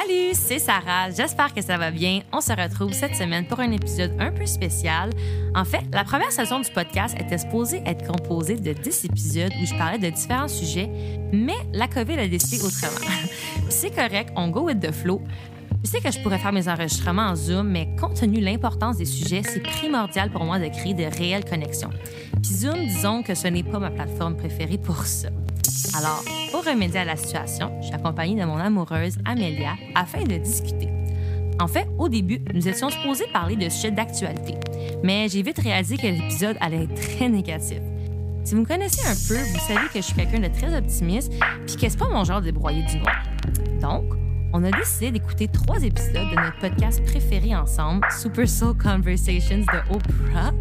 Salut, c'est Sarah. J'espère que ça va bien. On se retrouve cette semaine pour un épisode un peu spécial. En fait, la première saison du podcast était supposée être composée de 10 épisodes où je parlais de différents sujets, mais la COVID a décidé autrement. c'est correct, on go with the flow. Je sais que je pourrais faire mes enregistrements en Zoom, mais compte tenu de l'importance des sujets, c'est primordial pour moi de créer de réelles connexions. Puis Zoom, disons que ce n'est pas ma plateforme préférée pour ça. Alors, pour remédier à la situation, je suis accompagnée de mon amoureuse Amélia afin de discuter. En fait, au début, nous étions supposés parler de sujets d'actualité, mais j'ai vite réalisé que l'épisode allait être très négatif. Si vous me connaissez un peu, vous savez que je suis quelqu'un de très optimiste puis que c'est pas mon genre de broyer du noir. Donc, on a décidé d'écouter trois épisodes de notre podcast préféré ensemble, Super Soul Conversations de Oprah,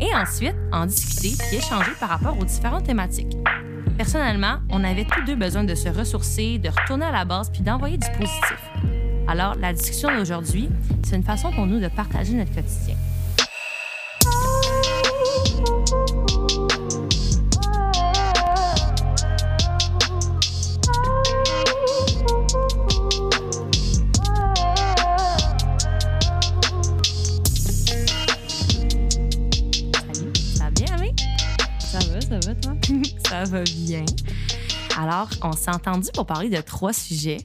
et ensuite en discuter puis échanger par rapport aux différentes thématiques. Personnellement, on avait tous deux besoin de se ressourcer, de retourner à la base puis d'envoyer du positif. Alors, la discussion d'aujourd'hui, c'est une façon pour nous de partager notre quotidien. Va bien. Alors, on s'est entendu pour parler de trois sujets,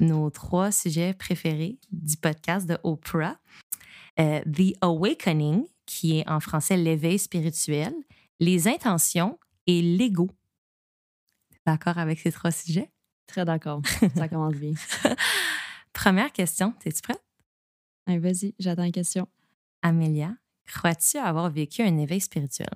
nos trois sujets préférés du podcast de Oprah. Euh, The Awakening, qui est en français l'éveil spirituel, les intentions et l'ego. D'accord avec ces trois sujets? Très d'accord. Ça commence bien. Première question, es-tu prête? Vas-y, j'attends une question. Amélia, crois-tu avoir vécu un éveil spirituel?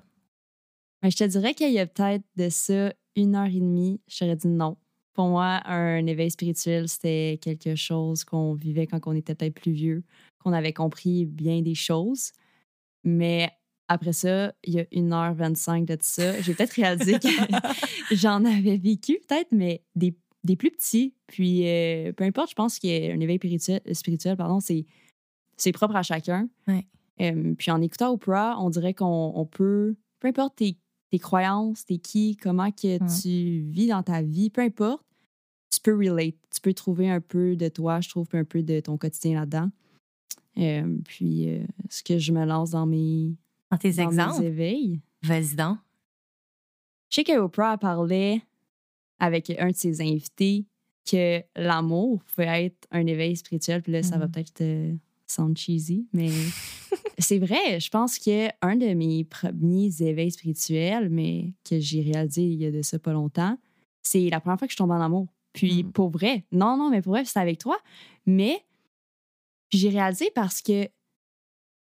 Je te dirais qu'il y a peut-être de ça une heure et demie, j'aurais dit non. Pour moi, un éveil spirituel, c'était quelque chose qu'on vivait quand on était peut-être plus vieux, qu'on avait compris bien des choses. Mais après ça, il y a une heure 25 de ça, j'ai peut-être réalisé que j'en avais vécu, peut-être, mais des, des plus petits. Puis, euh, peu importe, je pense qu'un éveil spirituel, spirituel pardon, c'est, c'est propre à chacun. Ouais. Euh, puis en écoutant Oprah, on dirait qu'on on peut, peu importe tes, tes croyances, t'es qui, comment que tu vis dans ta vie, peu importe, tu peux relate. Tu peux trouver un peu de toi, je trouve, un peu de ton quotidien là-dedans. Euh, puis, euh, ce que je me lance dans mes, Dans tes dans mes exemples? éveils. Vas-y donc. Je sais que Oprah parlait avec un de ses invités que l'amour pouvait être un éveil spirituel. Puis là, ça va Mhm. peut-être te sound cheesy, mais c'est vrai. Je pense que un de mes premiers éveils spirituels, mais que j'ai réalisé il y a de ça pas longtemps, c'est la première fois que je tombe en amour. Puis Mhm. pour vrai, non, non, mais pour vrai, c'était avec toi. Mais j'ai réalisé parce que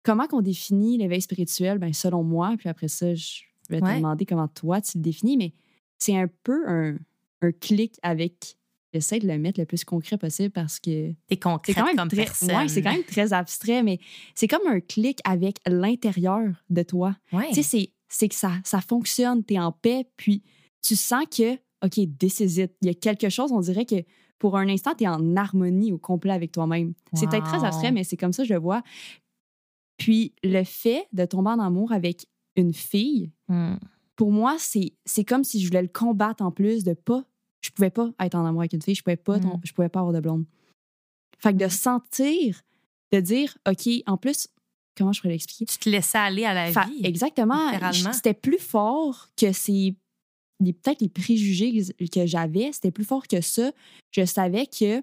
comment qu'on définit l'éveil spirituel, ben selon moi, puis après ça, je vais te Ouais. demander comment toi tu le définis, mais c'est un peu un, un clic avec. J'essaie de le mettre le plus concret possible parce que T'es c'est concrète quand même comme très, personne. ouais, c'est quand même très abstrait, mais c'est comme un clic avec l'intérieur de toi. Ouais. Tu sais, c'est- que ça, ça fonctionne, tu es en paix, puis tu sens que, OK, this is it. Il y a quelque chose, on dirait que pour un instant, tu es en harmonie au complet avec toi-même. C'est peut-être très abstrait, mais c'est comme ça que je le vois. Puis le fait de tomber en amour avec une fille, Hmm. pour moi, c'est comme si je voulais le combattre en plus de pas. Je pouvais pas être en amour avec une fille, je pouvais pas, Mm. je pouvais pas avoir de blonde. Fait que de sentir, de dire, OK, en plus, comment je pourrais l'expliquer? Tu te laissais aller à la vie. exactement. C'était plus fort que ces. Peut-être les préjugés que- j'avais, c'était plus fort que ça. Je savais que,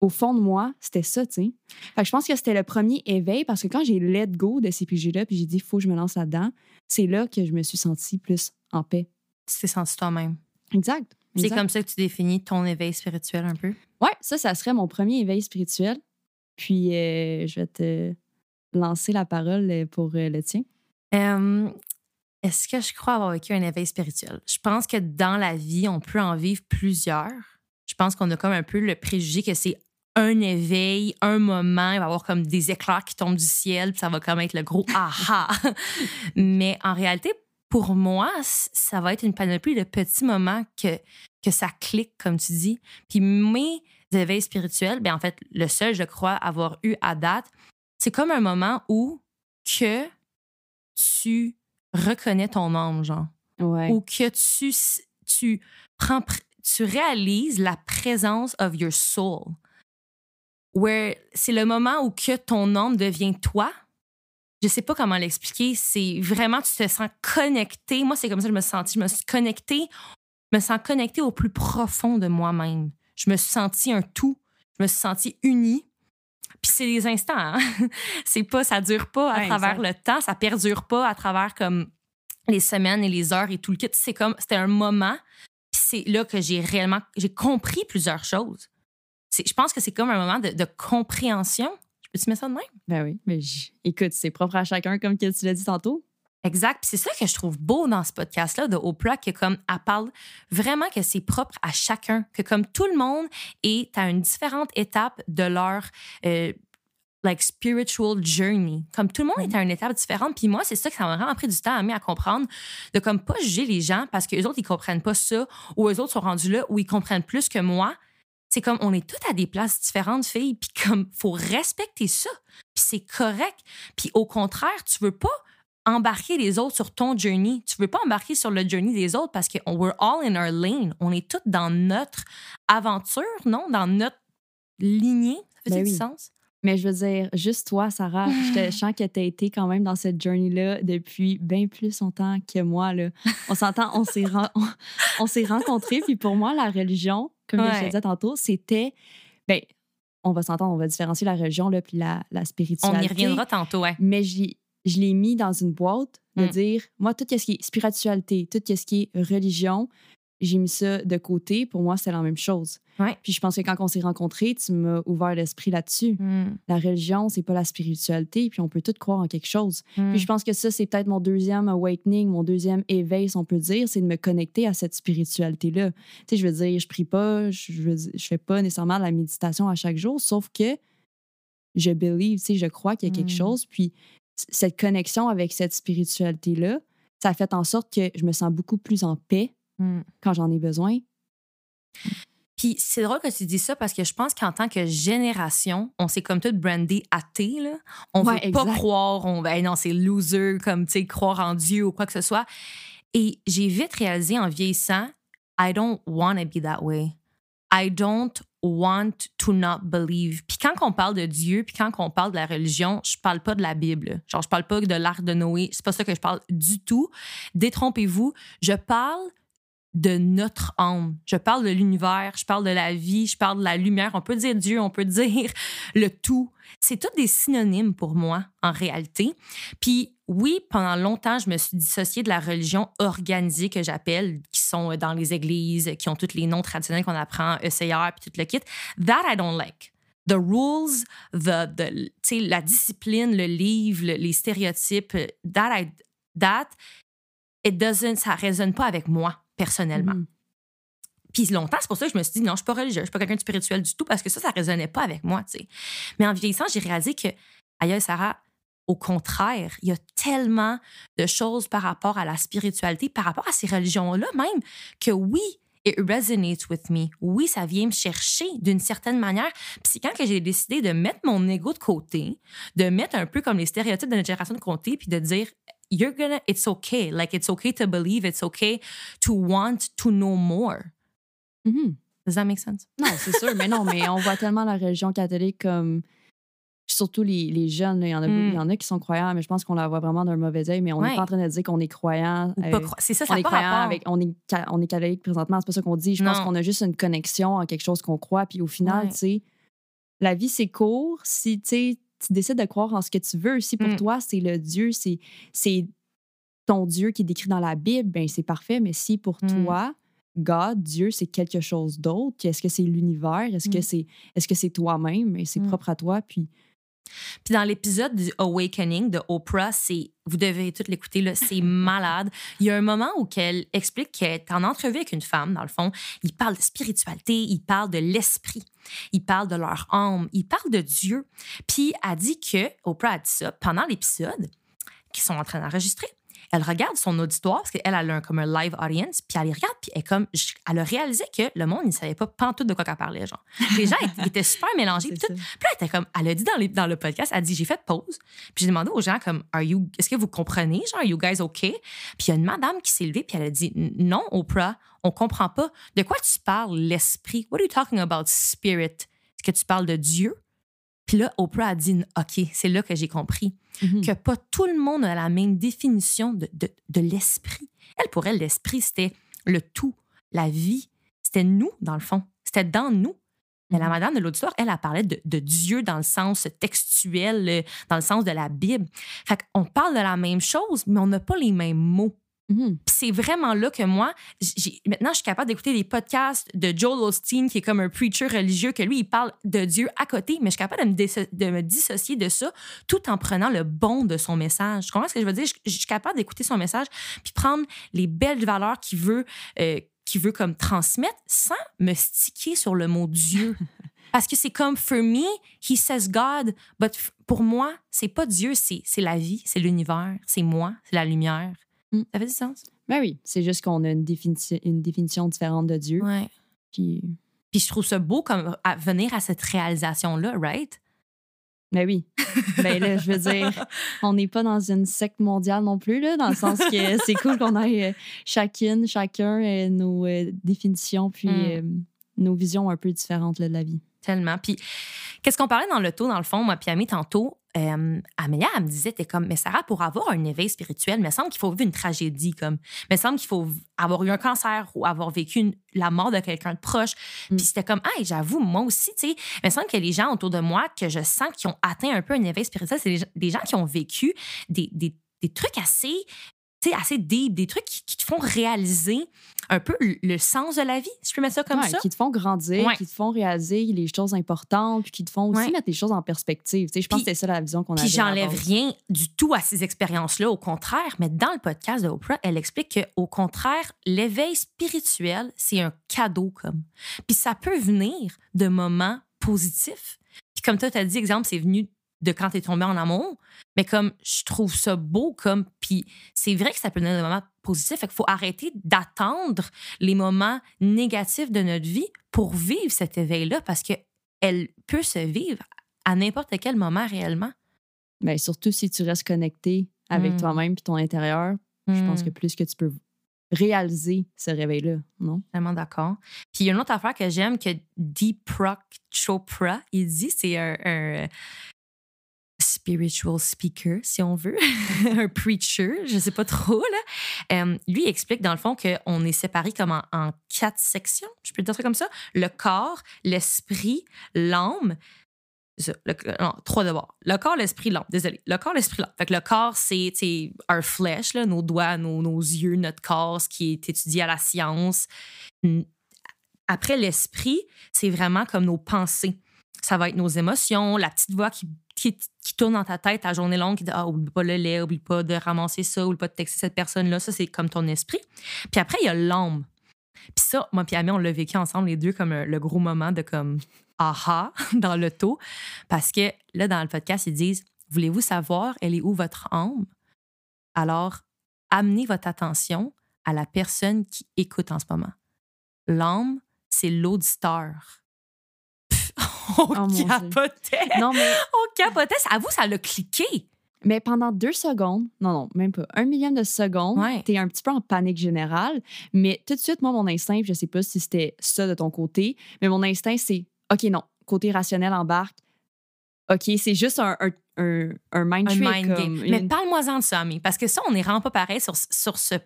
au fond de moi, c'était ça, tu sais. Fait que je pense que c'était le premier éveil parce que quand j'ai let go de ces préjugés-là, puis j'ai dit, il faut que je me lance là-dedans, c'est là que je me suis sentie plus en paix. Tu t'es senti toi-même. Exact. C'est comme ça que tu définis ton éveil spirituel un peu? Ouais, ça, ça serait mon premier éveil spirituel. Puis, euh, je vais te lancer la parole pour euh, le tien. Euh, Est-ce que je crois avoir vécu un éveil spirituel? Je pense que dans la vie, on peut en vivre plusieurs. Je pense qu'on a comme un peu le préjugé que c'est un éveil, un moment, il va y avoir comme des éclairs qui tombent du ciel, puis ça va comme être le gros aha. Mais en réalité, pour moi, ça va être une panoplie de petits moments que, que ça clique, comme tu dis. Puis mes éveils spirituels, ben en fait, le seul, je crois, avoir eu à date, c'est comme un moment où que tu reconnais ton âme, genre. Ouais. Ou que tu, tu prends, pr- tu réalises la présence of your soul. where c'est le moment où que ton âme devient toi. Je sais pas comment l'expliquer. C'est vraiment, tu te sens connecté. Moi, c'est comme ça que je me suis sentie. Je me suis connectée, me sens connectée au plus profond de moi-même. Je me suis sentie un tout. Je me suis sentie unie. Puis c'est des instants. Hein? c'est pas, ça dure pas à Ouais, travers exact. le temps. Ça perdure pas à travers comme les semaines et les heures et tout le kit. C'est comme, c'était un moment. Puis c'est là que j'ai réellement, j'ai compris plusieurs choses. Je pense que c'est comme un moment de, de compréhension. Je peux-tu mettre ça de même? Ben oui, mais écoute, c'est propre à chacun, comme que tu l'as dit tantôt. Exact. Puis c'est ça que je trouve beau dans ce podcast-là de Oprah, que comme elle parle vraiment que c'est propre à chacun, que comme tout le monde est à une différente étape de leur euh, like spiritual journey. Comme tout le monde est à une étape différente. Puis moi, c'est ça que ça m'a vraiment pris du temps à, à comprendre, de comme pas juger les gens parce que les autres ils comprennent pas ça ou eux autres sont rendus là où ils comprennent plus que moi. C'est comme on est toutes à des places différentes, filles, puis comme faut respecter ça. Puis c'est correct. Puis au contraire, tu veux pas embarquer les autres sur ton journey. Tu veux pas embarquer sur le journey des autres parce que on- we're all in our lane. On est toutes dans notre aventure, non? Dans notre lignée. Ça fait Ben du oui. sens? Mais je veux dire, juste toi, Sarah, je te sens que tu as été quand même dans cette journey-là depuis bien plus longtemps que moi. Là. On s'entend, on s'est on, on s'est rencontrés. Puis pour moi, la religion, comme je te disais tantôt, c'était. Ben, on va s'entendre, on va différencier la religion là, puis la, la On spiritualité. y reviendra tantôt, ouais. Mais l'ai- je l'ai mis dans une boîte de Mm. dire, moi, tout ce qui est spiritualité, tout ce qui est religion, j'ai mis ça de côté. Pour moi, c'est la même chose. Ouais. Puis je pense que quand on s'est rencontrés, tu m'as ouvert l'esprit là-dessus. Mm, La religion, c'est pas la spiritualité, puis on peut tout croire en quelque chose. mm. Puis je pense que ça, c'est peut-être mon deuxième awakening, mon deuxième éveil, si on peut dire, c'est de me connecter à cette spiritualité-là. Tu sais, je veux dire, je prie pas, je, veux dire, je fais pas nécessairement de la méditation à chaque jour, sauf que je believe, tu sais, je crois qu'il y a quelque Mm. chose. Puis cette connexion avec cette spiritualité-là, ça a fait en sorte que je me sens beaucoup plus en paix Mm. quand j'en ai besoin. Puis c'est drôle que tu dis ça parce que je pense qu'en tant que génération, on s'est comme tout brandé athée. Là. On Ouais, veut pas croire, on ben non, c'est loser, comme tu sais, croire en Dieu ou quoi que ce soit. Et j'ai vite réalisé en vieillissant, I don't want to be that way. I don't want to not believe. Puis quand on parle de Dieu, puis quand on parle de la religion, je parle pas de la Bible. Genre, je parle pas de l'arc de Noé. C'est pas ça que je parle du tout. Détrompez-vous. Je parle de notre âme. Je parle de l'univers, je parle de la vie, je parle de la lumière. On peut dire Dieu, on peut dire le tout. C'est tous des synonymes pour moi, en réalité. Puis oui, pendant longtemps, je me suis dissociée de la religion organisée que j'appelle, qui sont dans les églises, qui ont tous les noms traditionnels qu'on apprend, ECR, puis tout le kit. That I don't like. The rules, the, the, la discipline, le livre, le- les stéréotypes, that, I, that it doesn't, ça résonne pas avec moi, personnellement. Mhm. Puis longtemps, c'est pour ça que je me suis dit, non, je suis pas religieuse, je suis pas quelqu'un de spirituel du tout, parce que ça, ça résonnait pas avec moi, tu sais. Mais en vieillissant, j'ai réalisé que, aïe, Sarah, au contraire, il y a tellement de choses par rapport à la spiritualité, par rapport à ces religions-là même, que oui, it resonates with me. Oui, ça vient me chercher d'une certaine manière. Puis c'est quand que j'ai décidé de mettre mon ego de côté, de mettre un peu comme les stéréotypes de notre génération de côté, puis de dire, you're gonna, it's okay. Like, it's okay to believe, it's okay to want to know more. Mhm. Does that make sense? Non, c'est sûr, mais non, mais on voit tellement la religion catholique comme. Surtout les, les jeunes, il y, en a Mm. il y en a qui sont croyants, mais je pense qu'on la voit vraiment d'un mauvais œil. Mais on n'est Ouais. pas en train de dire qu'on est croyant. Euh, C'est ça, ça on est pas croyant avec. On est, on est catholique présentement, c'est pas ça qu'on dit. Je pense qu'on a juste une connexion en quelque chose qu'on croit. Puis au final, Ouais. tu sais, la vie, c'est court. Si tu décides de croire en ce que tu veux, si pour Mm. toi, c'est le Dieu, c'est ton Dieu qui est décrit dans la Bible, ben c'est parfait. Mais si pour Mm. toi, God, Dieu, c'est quelque chose d'autre, est-ce que c'est l'univers? Est-ce que c'est est-ce que c'est toi-même? Et c'est propre à toi. Puis Puis dans l'épisode du Awakening de Oprah, c'est vous devez tout l'écouter là, c'est malade. Il y a un moment où qu'elle explique qu'elle est en entrevue avec une femme dans le fond, il parle de spiritualité, il parle de l'esprit, il parle de leur âme, il parle de Dieu. Puis elle dit que Oprah a dit ça pendant l'épisode qu'ils sont en train d'enregistrer. Elle regarde son auditoire parce qu'elle elle a un, comme un live audience, puis elle les regarde, puis elle, comme, je- elle a réalisé que le monde, ne savait pas pantoute de quoi qu'elle parlait. Genre. Les gens ils étaient super mélangés. puis tout. Puis là, elle était comme, elle a dit dans, les- dans le podcast, elle a dit, j'ai fait pause. Puis j'ai demandé aux gens comme, Are you, est-ce que vous comprenez, genre, are you guys okay? Puis il y a une madame qui s'est levée, puis elle a dit, non, Oprah, on comprend pas. De quoi tu parles, l'esprit? What are you talking about, spirit? Est-ce que tu parles de Dieu? Puis là, Oprah a dit, OK, c'est là que j'ai compris Mhm. que pas tout le monde a la même définition de, de, de l'esprit. Elle, pour elle, l'esprit, c'était le tout, la vie. C'était nous, dans le fond. C'était dans nous. Mais la Mhm. madame de l'auditoire, elle, elle parlait de, de Dieu dans le sens textuel, euh, dans le sens de la Bible. Fait qu'on parle de la même chose, mais on n'a pas les mêmes mots. Puis c'est vraiment là que moi, maintenant, je suis capable d'écouter des podcasts de Joel Osteen, qui est comme un preacher religieux, que lui, il parle de Dieu à côté, mais je suis capable de me, disso- de me dissocier de ça tout en prenant le bon de son message. Tu comprends ce que je veux dire? Je, je suis capable d'écouter son message puis prendre les belles valeurs qu'il veut, euh, veut comme transmettre sans me sticker sur le mot Dieu. Parce que c'est comme, for me, he says God, but pour moi, c'est pas Dieu, c'est la vie, c'est l'univers, c'est moi, c'est la lumière. Mm. Ça fait du sens? Ben oui, c'est juste qu'on a une définition, une définition différente de Dieu. Ouais. Puis, Puis je trouve ça beau comme à venir à cette réalisation-là, right? ben oui. ben là, je veux dire, on n'est pas dans une secte mondiale non plus, là, dans le sens que c'est cool qu'on ait euh, chacune, chacun euh, nos euh, définitions, puis Mm. nos visions un peu différentes là, de la vie. Tellement. Puis qu'est-ce qu'on parlait dans le taux, dans le fond, moi, puis Amé, tantôt, euh, Amélia, elle me disait, t'es comme, mais Sarah, pour avoir un éveil spirituel, il me semble qu'il faut vivre une tragédie, comme, il me semble qu'il faut avoir eu un cancer ou avoir vécu une- la mort de quelqu'un de proche. Mm. Puis c'était comme, hey, j'avoue, moi aussi, tu sais, il me semble que les gens autour de moi, que je sens qui ont atteint un peu un éveil spirituel, c'est des, gens- des gens qui ont vécu des, des, des trucs assez, assez deep, des trucs qui, qui te font réaliser un peu le, sens de la vie, si je peux mettre ça comme Ouais, ça. Qui te font grandir, Ouais. qui te font réaliser les choses importantes, puis qui te font aussi Ouais. mettre les choses en perspective. Tu sais, je pense Puis- que c'est ça la vision qu'on a. Puis j'enlève rien du tout à ces expériences-là, au contraire. Mais dans le podcast de Oprah, elle explique qu'au contraire, l'éveil spirituel, c'est un cadeau comme. Puis ça peut venir de moments positifs. Puis comme toi, tu as dit, exemple, c'est venu de quand tu es tombé en amour. Mais comme je trouve ça beau, comme. Puis c'est vrai que ça peut venir de moments positifs. Fait qu'il faut arrêter d'attendre les moments négatifs de notre vie pour vivre cet éveil-là parce qu'elle peut se vivre à n'importe quel moment réellement. Ben, surtout si tu restes connecté avec Mm. toi-même puis ton intérieur, je pense Hmm. que plus que tu peux réaliser ce réveil-là, non? Tellement d'accord. Puis il y a une autre affaire que j'aime que Deepak Chopra, il dit, c'est un, un, spiritual speaker, si on veut, un preacher, je sais pas trop, là. Euh, lui, explique dans le fond qu'on est séparé comme en, quatre sections, je peux dire ça comme ça. Le corps, l'esprit, l'âme. non, trois d'abord. Le corps, l'esprit, l'âme. Désolé. Le corps, l'esprit, l'âme. Le corps, c'est our flesh, là, nos doigts, nos, nos yeux, notre corps, ce qui est étudié à la science. Après, l'esprit, c'est vraiment comme nos pensées. Ça va être nos émotions, la petite voix qui, qui, tourne dans ta tête la journée longue, qui dit Ah, oublie pas le lait, oublie pas de ramasser ça, oublie pas de texter cette personne-là. Ça, c'est comme ton esprit. Puis après, il y a l'âme. Puis ça, moi et Amé, on l'a vécu ensemble, les deux, comme un- le gros moment de comme aha dans l'auto. Parce que là, dans le podcast, ils disent Voulez-vous savoir, elle est où votre âme? Alors, amenez votre attention à la personne qui écoute en ce moment. L'âme, c'est l'auditeur. On Oh, capotait. Non, mais, On capotait. À vous, ça l'a cliqué. mais pendant deux secondes, non, non, même pas, un millième de seconde, Ouais. t'es un petit peu en panique générale. Mais tout de suite, moi, mon instinct, je sais pas si c'était ça de ton côté, mais mon instinct, c'est OK, non, côté rationnel embarque. OK, c'est juste un, un, un, un mind Un trick. mind game. Mais parle-moi-en de ça, Amé, parce que ça, on n'est vraiment pas pareil sur, sur ce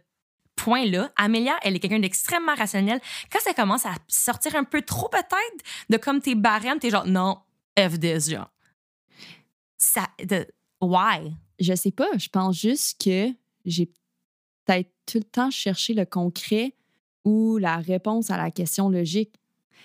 point-là. Amélia, elle est quelqu'un d'extrêmement rationnel. Quand ça commence à sortir un peu trop, peut-être, de comme tes barèmes, t'es genre, non, F this, genre. Ça, why? Je sais pas. Je pense juste que j'ai peut-être tout le temps cherché le concret ou la réponse à la question logique.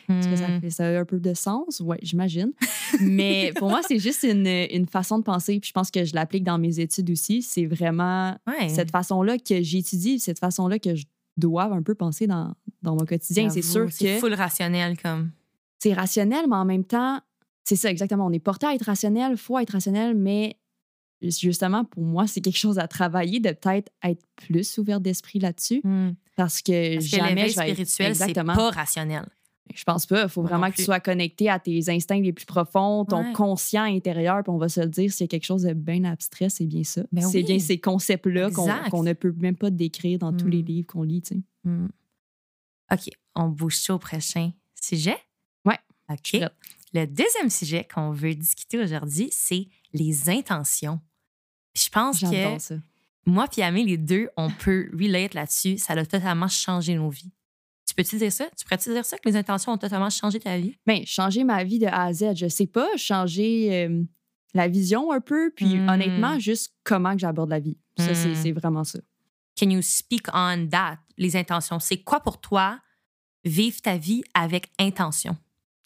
Est-ce que ça Hmm. fait ça a un peu de sens? Oui, j'imagine. Mais pour moi, c'est juste une, une façon de penser. Puis je pense que je l'applique dans mes études aussi. C'est vraiment Ouais. cette façon-là que j'étudie, cette façon-là que je dois un peu penser dans, dans mon quotidien. C'est sûr J'avoue, C'est que full rationnel, comme. c'est rationnel, mais en même temps, c'est ça exactement. On est porté à être rationnel, il faut être rationnel, mais justement, pour moi, c'est quelque chose à travailler, de peut-être être plus ouvert d'esprit là-dessus. Hmm. Parce que Parce que jamais je vais être- spirituel, c'est pas rationnel. Je pense pas. Il faut vraiment que tu sois connecté à tes instincts les plus profonds, ton Ouais. conscient intérieur. Puis on va se le dire, s'il y a quelque chose de bien abstrait, c'est bien ça. Ben c'est oui. bien ces concepts-là qu'on ne peut même pas décrire dans tous les Mm. livres qu'on lit. tu sais. Hmm. OK, on bouge ça au prochain sujet? Ouais. OK. Le deuxième sujet qu'on veut discuter aujourd'hui, c'est les intentions. Je pense que ça. moi et Amé, les deux, on peut relate là-dessus. Ça a totalement changé nos vies. Tu peux-tu dire ça? Tu pourrais-tu dire ça, que les intentions ont totalement changé ta vie? Ben, changer ma vie de A à Z, je sais pas, changer euh, la vision un peu, puis Mm. honnêtement, juste comment que j'aborde la vie. Ça, c'est Mm. c'est vraiment ça. Can you speak on that, les intentions? C'est quoi pour toi vivre ta vie avec intention?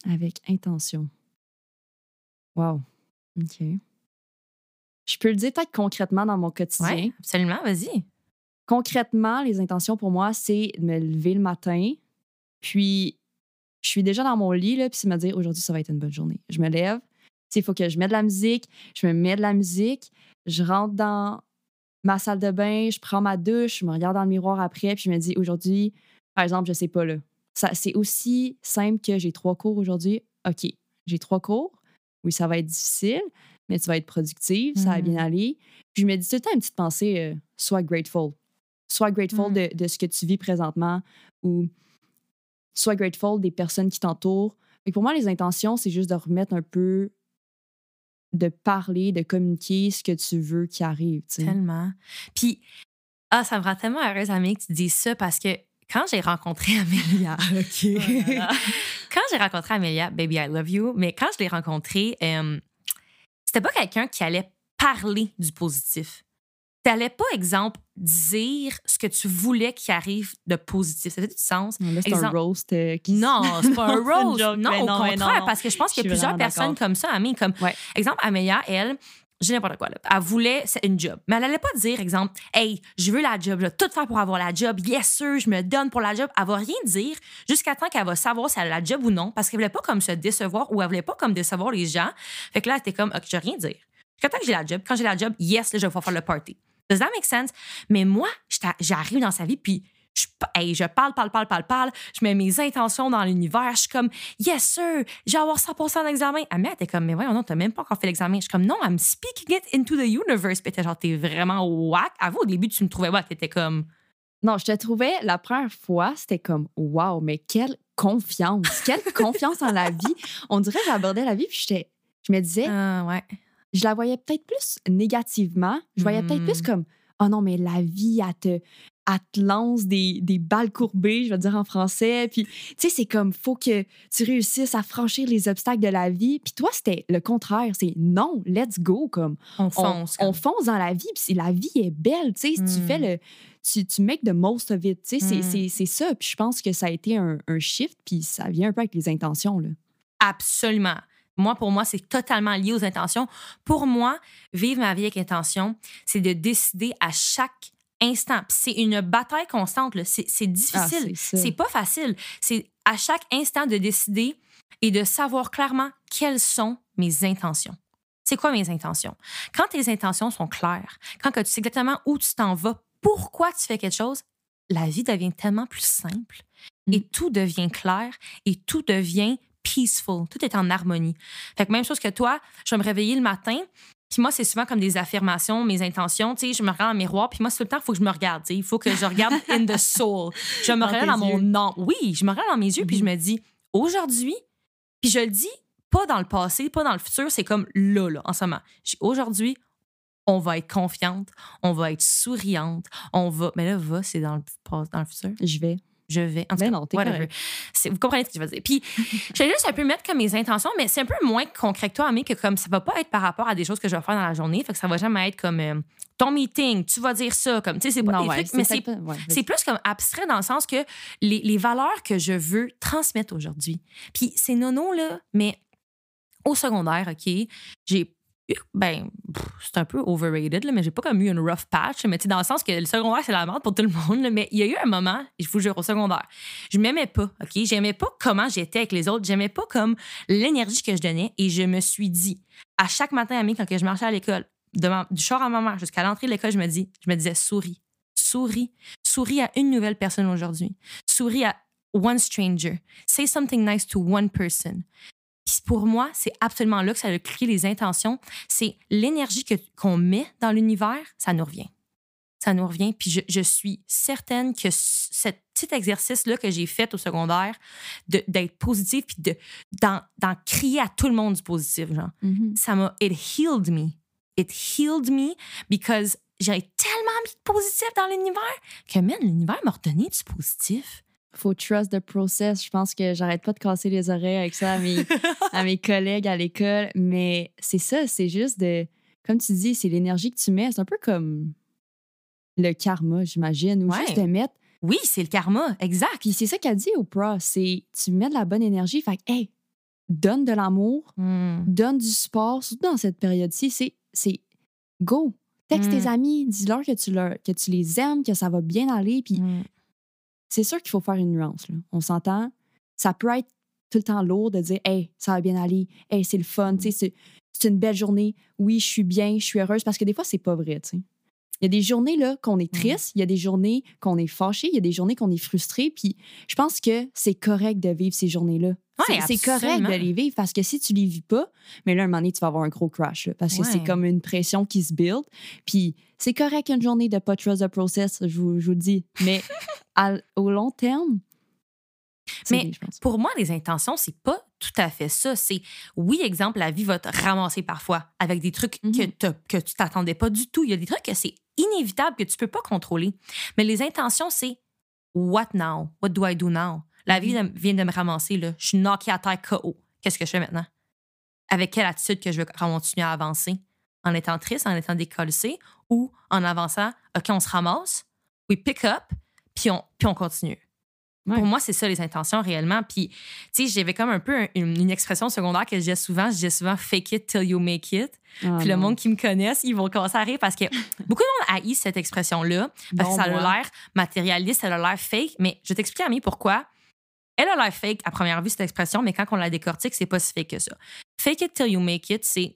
Avec intention. Wow. OK. Je peux le dire peut-être concrètement dans mon quotidien. Oui, absolument, vas-y. Concrètement, les intentions pour moi, c'est de me lever le matin, puis je suis déjà dans mon lit, là, puis c'est me dire aujourd'hui, ça va être une bonne journée. Je me lève, il faut que je mette de la musique, je me mets de la musique, je rentre dans ma salle de bain, je prends ma douche, je me regarde dans le miroir après, puis je me dis aujourd'hui, par exemple, je sais pas là. C'est aussi simple que j'ai trois cours aujourd'hui. OK, j'ai trois cours. Oui, ça va être difficile, mais tu vas être productive, ça va bien Mhm. aller. Puis je me dis tout le temps une petite pensée, euh, sois grateful. Sois grateful Mhm. de, de ce que tu vis présentement ou sois grateful des personnes qui t'entourent. Pour moi, les intentions, c'est juste de remettre un peu, de parler, de communiquer ce que tu veux qui arrive. Tellement. Puis, ah, ça me rend tellement heureuse, Amé, que tu dises ça parce que quand j'ai rencontré Amélia, OK. Oh quand j'ai rencontré Amélia, baby, I love you, mais quand je l'ai rencontrée, euh, c'était pas quelqu'un qui allait parler du positif. T'allais pas, exemple, dire ce que tu voulais qu'il arrive de positif. Ça fait du sens? Là, c'est un roast. euh, qui- Non, c'est pas un joke, non, mais au non, mais contraire, non. parce que je pense qu'il y a plusieurs personnes comme ça, Amé, comme Ouais. exemple Amélia, elle, j'ai n'importe quoi là. Elle voulait c'est une job, mais elle allait pas dire exemple, hey, je veux la job, je vais tout faire pour avoir la job, yes sir, je me donne pour la job. Elle va rien dire jusqu'à temps qu'elle va savoir si elle a la job ou non, parce qu'elle voulait pas comme se décevoir ou elle voulait pas comme décevoir les gens. Fait que là, elle était comme, ok, je vais rien dire. Jusqu'à temps que j'ai la job, quand j'ai la job, yes, là, je vais pouvoir faire le party. Does that make sense? Mais moi, j'arrive dans sa vie, puis je, hey, je parle, parle, parle, parle, parle. Je mets mes intentions dans l'univers. Je suis comme, yes, sir, j'ai avoir 100% d'examen. Ah, mais elle était comme, mais voyons, non, t'as même pas encore fait l'examen. Je suis comme, non, I'm speaking it into the universe. Puis était genre, t'es vraiment whack. Avoue, au début, tu me trouvais whack. T'étais comme, Non, je te trouvais, la première fois, c'était comme, wow, mais quelle confiance, quelle confiance en la vie. On dirait que j'abordais la vie, puis j'étais- je me disais, ah, ouais. Je la voyais peut-être plus négativement. Je voyais peut-être plus Mm. comme, oh non, mais la vie, elle te, elle te lance des, des balles courbées, je vais dire en français. Puis, tu sais, c'est comme, faut que tu réussisses à franchir les obstacles de la vie. Puis toi, c'était le contraire. C'est non, let's go. Comme, On on, fonce. on fonce dans la vie, puis la vie est belle, tu sais, tu fais le... Tu, tu make the most of it, tu sais, c'est- Mm. c'est c'est ça. Puis je pense que ça a été un, un shift, puis ça vient un peu avec les intentions, là. Absolument. Moi, pour moi, c'est totalement lié aux intentions. Pour moi, vivre ma vie avec intention, c'est de décider à chaque instant. C'est une bataille constante. C'est Ah, difficile. c'est ça. c'est pas facile. C'est à chaque instant de décider et de savoir clairement quelles sont mes intentions. C'est quoi mes intentions? Quand tes intentions sont claires, quand que tu sais exactement où tu t'en vas, pourquoi tu fais quelque chose, la vie devient tellement plus simple et Mm. tout devient clair et tout devient peaceful. Tout est en harmonie. Fait que même chose que toi, je vais me réveiller le matin, puis moi, c'est souvent comme des affirmations, mes intentions. Tu sais, je me regarde dans le miroir, puis moi, tout le temps, il faut que je me regarde. tu sais. Il faut que je regarde in the soul. Je me Dans regarde dans mon nom. Oui, je me regarde dans mes yeux, puis je Mhm. me dis, aujourd'hui, puis je le dis pas dans le passé, pas dans le futur, c'est comme là, là, en ce moment. Aujourd'hui, on va être confiante, on va être souriante, on va. Mais là, va, c'est dans le, dans le futur? Je vais. Je vais. En tout cas, non, whatever. Vous comprenez ce que je veux dire. Puis, je vais juste un peu mettre comme mes intentions, mais c'est un peu moins concret que toi, Amé, que comme ça va pas être par rapport à des choses que je vais faire dans la journée. Fait que ça va jamais être comme euh, ton meeting, tu vas dire ça, comme, tu sais, c'est pas Non, des ouais, trucs, mais c'est ouais, plus comme abstrait dans le sens que les, les valeurs que je veux transmettre aujourd'hui. Puis c'est nono, là, mais au secondaire, OK, j'ai ben, c'est un peu overrated, là, mais j'ai pas comme eu une rough patch, mais tu dans le sens que le secondaire, c'est la merde pour tout le monde, mais il y a eu un moment, je vous jure, au secondaire, je m'aimais pas, OK? J'aimais pas comment j'étais avec les autres, j'aimais pas comme l'énergie que je donnais, et je me suis dit, à chaque matin, ami, quand je marchais à l'école, du char à ma mère jusqu'à l'entrée de l'école, je me dis, je me disais, souris, souris, souris à une nouvelle personne aujourd'hui, souris à one stranger, say something nice to one person. Puis pour moi, c'est absolument là que ça a créé les intentions. C'est l'énergie que- qu'on met dans l'univers, ça nous revient. ça nous revient. Puis je, je suis certaine que ce petit exercice-là que j'ai fait au secondaire, de- d'être positif, puis de- d'en d'en crier à tout le monde du positif, genre, Mhm. ça m'a. It healed me. It healed me because j'avais tellement mis de positif dans l'univers que, man, l'univers m'a redonné du positif. Faut trust the process. Je pense que j'arrête pas de casser les oreilles avec ça à mes, à mes collègues à l'école. Mais c'est ça, c'est juste de. Comme tu dis, c'est l'énergie que tu mets. C'est un peu comme le karma, j'imagine. Ou Ouais. juste de mettre. Oui, c'est le karma, exact. Puis c'est ça qu'elle dit Oprah c'est tu mets de la bonne énergie. Fait que, hey, donne de l'amour, Hmm. donne du support, surtout dans cette période-ci. C'est, c'est go. Texte Mm. tes amis, dis-leur que tu, leur, que tu les aimes, que ça va bien aller. Puis Hmm. C'est sûr qu'il faut faire une nuance. là. On s'entend? Ça peut être tout le temps lourd de dire Hey, ça va bien aller. Hey, c'est le fun. C'est, une belle journée. Oui, je suis bien, je suis heureuse. Parce que des fois, c'est pas vrai. Il y a des journées là, qu'on est triste, il y a des journées qu'on est fâché, il y a des journées qu'on est frustré. Puis je pense que c'est correct de vivre ces journées-là. Ouais, c'est, correct de les vivre parce que si tu les vis pas, mais là, un moment donné, tu vas avoir un gros crash. là, parce que c'est comme une pression qui se build. Puis c'est correct une journée de pas trust the process, je vous, je vous le dis. Mais à- au long terme, Mais bien, pour moi, les intentions, c'est pas tout à fait ça. C'est, oui, exemple, la vie va te ramasser parfois avec des trucs que, Mhm. t'as- que tu t'attendais pas du tout. Il y a des trucs que c'est inévitable, que tu peux pas contrôler. Mais les intentions, c'est what now? What do I do now? La vie de- vient de me ramasser, là. Je suis knockée à terre KO. Qu'est-ce que je fais maintenant? Avec quelle attitude que je veux continuer à avancer? En étant triste, en étant décollé ou en avançant, OK, on se ramasse, we pick up, puis on, puis on continue. Ouais. Pour moi, c'est ça les intentions réellement. Puis, tu sais, j'avais comme un peu un- une, une expression secondaire que je disais souvent. Je disais souvent fake it till you make it. Ah, Puis le monde qui me connaisse, ils vont commencer à rire parce que beaucoup de monde haït cette expression-là parce Bon, que ça a l'air matérialiste, ça a l'air fake. Mais je vais t'expliquer, Ami, pourquoi. Elle a l'air fake à première vue, cette expression, mais quand on la décortique, c'est pas si fake que ça. Fake it till you make it, c'est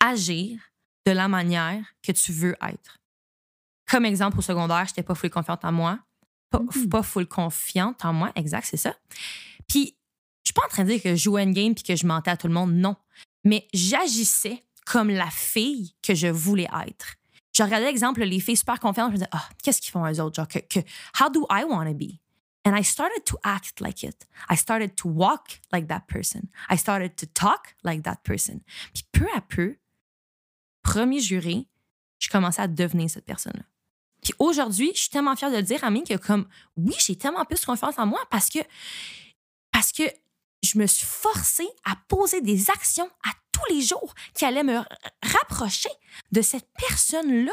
agir de la manière que tu veux être. Comme exemple, au secondaire, j'étais pas full confiante en moi. Pas, Mhm. pas full confiante en moi, exact, c'est ça. Puis, je suis pas en train de dire que je jouais une game puis que je mentais à tout le monde, non. Mais j'agissais comme la fille que je voulais être. Je regardais l'exemple, les filles super confiantes, je me disais, ah, qu'est-ce qu'ils font eux autres? Genre, que, que- how do I want to be? And I started to act like it. I started to walk like that person. I started to talk like that person. Puis peu à peu, premier juré, je commençais à devenir cette personne-là. Puis aujourd'hui, je suis tellement fière de le dire, Amine, que comme, oui, j'ai tellement plus confiance en moi parce que, parce que je me suis forcée à poser des actions à tous les jours qui allaient me rapprocher de cette personne-là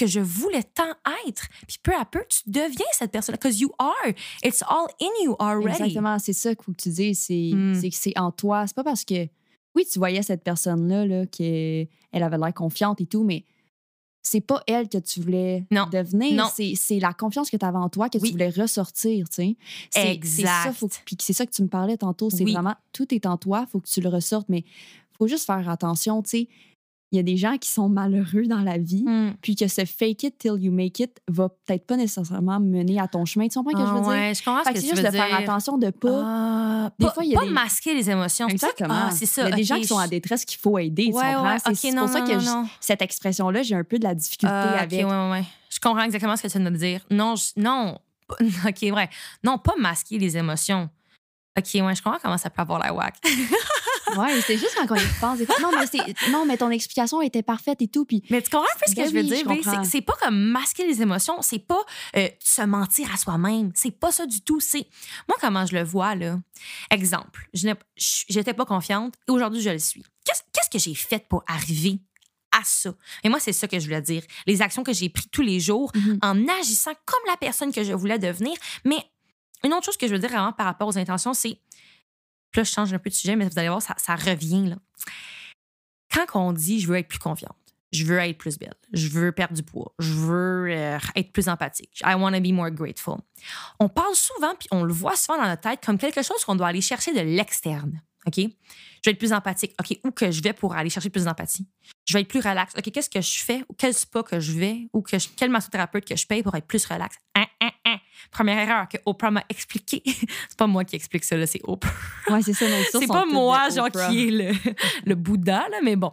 que je voulais tant être. Puis peu à peu, tu deviens cette personne because you are. It's all in you already. Exactement, c'est ça qu'il faut que tu dises. C'est Mm. que c'est en toi. C'est pas parce que, oui, tu voyais cette personne-là, là, qu'elle avait l'air confiante et tout, mais c'est pas elle que tu voulais Non. devenir. Non. C'est la confiance que tu avais en toi que Oui. tu voulais ressortir, tu sais. C'est Exact. ça, c'est ça que tu me parlais tantôt. C'est Oui. vraiment, tout est en toi, faut que tu le ressortes, mais faut juste faire attention, tu sais. Il y a des gens qui sont malheureux dans la vie, Mm. puis que ce fake it till you make it va peut-être pas nécessairement mener à ton chemin. Tu comprends ce que je veux Ah dire? ouais, je comprends Fait ce que que c'est tu juste veux de faire attention de pas. Ah, Des pas, fois, il y a pas des- masquer les émotions. Ça? Exactement. Ah, c'est ça. Il y a des gens qui sont en détresse qu'il faut aider. tu Ouais, comprends? ouais, C'est ok, c'est non, pour ça non, que non, je- non. cette expression-là, j'ai un peu de la difficulté ok, avec. ouais. Je comprends exactement ce que tu viens de dire. Non, je- non. OK, vrai. Non, pas masquer les émotions. OK, ouais, je comprends comment ça peut avoir la whack. Ouais, c'est juste quand on y pense. Non, mais c'est- non, mais ton explication était parfaite et tout. Puis Mais tu comprends un peu ce que Ben je veux je dire? C'est- pas comme masquer les émotions, c'est pas euh, se mentir à soi-même. C'est pas ça du tout. C'est moi comment je le vois là? Exemple, je pas confiante et aujourd'hui je le suis. Qu'est-ce qu'est-ce que j'ai fait pour arriver à ça? Et moi c'est ça que je voulais dire. Les actions que j'ai prises tous les jours Mhm. en agissant comme la personne que je voulais devenir. Mais une autre chose que je veux dire vraiment par rapport aux intentions, c'est puis là je change un peu de sujet, mais vous allez voir ça, revient là. Quand on dit je veux être plus confiante je veux être plus belle, je veux perdre du poids, je veux euh, être plus empathique. I want to be more grateful. On parle souvent, puis on le voit souvent dans notre tête comme quelque chose qu'on doit aller chercher de l'externe. OK? Je vais être plus empathique. OK, où que je vais pour aller chercher plus d'empathie? Je vais être plus relax. OK, qu'est-ce que je fais? Ou quel spa que je vais? Ou que je- quel massothérapeute que je paye pour être plus relax? Hein, hein, hein. Première erreur que Oprah m'a expliqué. c'est pas moi qui explique ça, là, c'est Oprah. ouais, c'est ça. C'est pas moi, genre, Oprah. qui est le, le Bouddha, là, mais bon.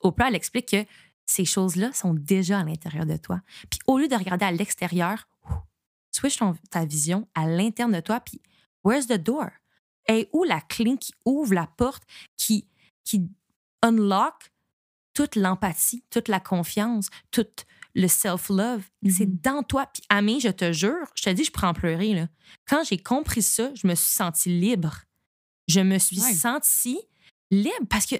Oprah, elle explique que ces choses-là sont déjà à l'intérieur de toi. Puis au lieu de regarder à l'extérieur, switch ton- ta vision à l'interne de toi, puis where's the door? Et où la clé qui ouvre la porte, qui, qui unlock toute l'empathie, toute la confiance, tout le self-love? C'est Mhm. dans toi. Puis Amé, je te jure, je te dis, je prends pleurer. Là. Quand j'ai compris ça, je me suis sentie libre. Je me suis Ouais. sentie libre parce que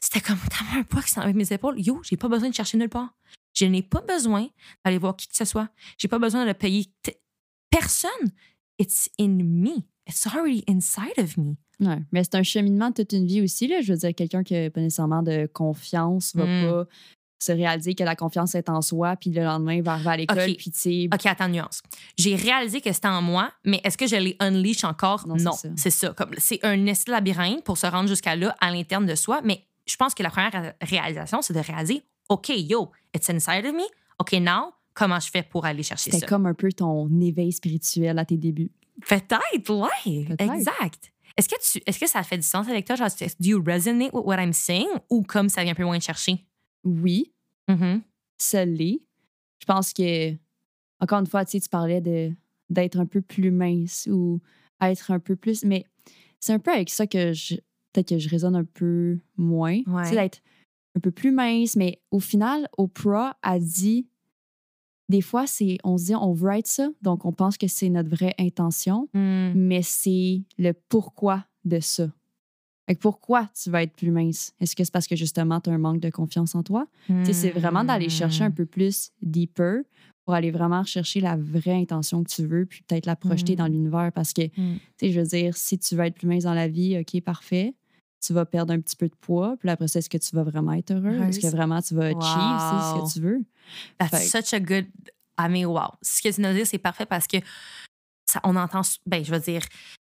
c'était comme tellement un poids qui s'en avec mes épaules. Yo, j'ai pas besoin de chercher nulle part. Je n'ai pas besoin d'aller voir qui que ce soit. J'ai pas besoin de payer personne. It's in me. It's already inside of me. Ouais, mais c'est un cheminement de toute une vie aussi. Là. Je veux dire, quelqu'un qui n'a pas nécessairement de confiance va Mm. pas se réaliser que la confiance est en soi, puis le lendemain, il va arriver à l'école, Ok. puis tu sais, OK, attends, nuance. J'ai réalisé que c'était en moi, mais est-ce que je l'ai unleash encore? Non, Non, c'est ça. c'est un labyrinthe pour se rendre jusqu'à là, à l'interne de soi. Mais je pense que la première ré- réalisation, c'est de réaliser, OK, yo, it's inside of me. OK, now, comment je fais pour aller chercher c'était ça? comme un peu ton éveil spirituel à tes débuts. Peut-être, ouais. Peut-être. Exact. Est-ce que, tu, est-ce que ça fait du sens avec toi? Genre, do you resonate with what I'm saying ou comme ça vient un peu moins chercher? Oui, Mhm. ça l'est. Je pense que, encore une fois, tu parlais de, d'être un peu plus mince ou être un peu plus. Mais c'est un peu avec ça que je. Peut-être que je résonne un peu moins. Ouais. Tu sais, d'être un peu plus mince. Mais au final, Oprah a dit. Des fois, c'est, on se dit, on veut être ça, donc on pense que c'est notre vraie intention, Mm. mais c'est le pourquoi de ça. Fait que pourquoi tu vas être plus mince? Est-ce que c'est parce que justement, tu as un manque de confiance en toi? C'est vraiment d'aller chercher un Mm. peu plus deeper pour aller vraiment chercher la vraie intention que tu veux, puis peut-être la projeter Mm. dans l'univers. Parce que, tu sais, je veux dire, si tu veux être plus mince dans la vie, OK, parfait. Tu vas perdre un petit peu de poids. Puis après ça, est-ce que tu vas vraiment être heureux? Est-ce que vraiment tu vas achieve, c'est ce Wow. que tu veux? That's Fait- such a good. I mean, wow. Ce que tu nous dis, c'est parfait parce que ça, on entend. Ben, je veux dire,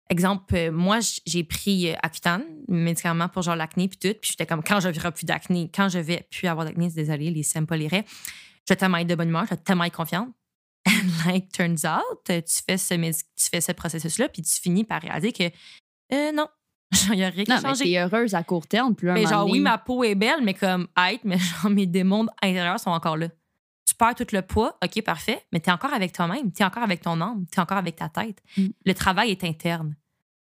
exemple, euh, moi, j'ai pris euh, Accutane, médicament pour genre l'acné puis tout. Puis j'étais comme, quand je n'aurai plus d'acné, quand je vais plus avoir d'acné, c'est désolé, les les raies, je vais tellement être de bonne humeur, je vais tellement être confiante. And like, turns out, tu fais ce, médic- tu fais ce processus-là, puis tu finis par réaliser que euh, non, il n'y a rien qui a Non, mais t'es heureuse à court terme. Là, un Mais genre, oui, ma peau est belle, mais comme être, mais genre, mes démons intérieurs sont encore là. Tu perds tout le poids, OK, parfait, mais tu es encore avec toi-même, tu es encore avec ton âme, tu es encore avec ta tête. Mm. Le travail est interne.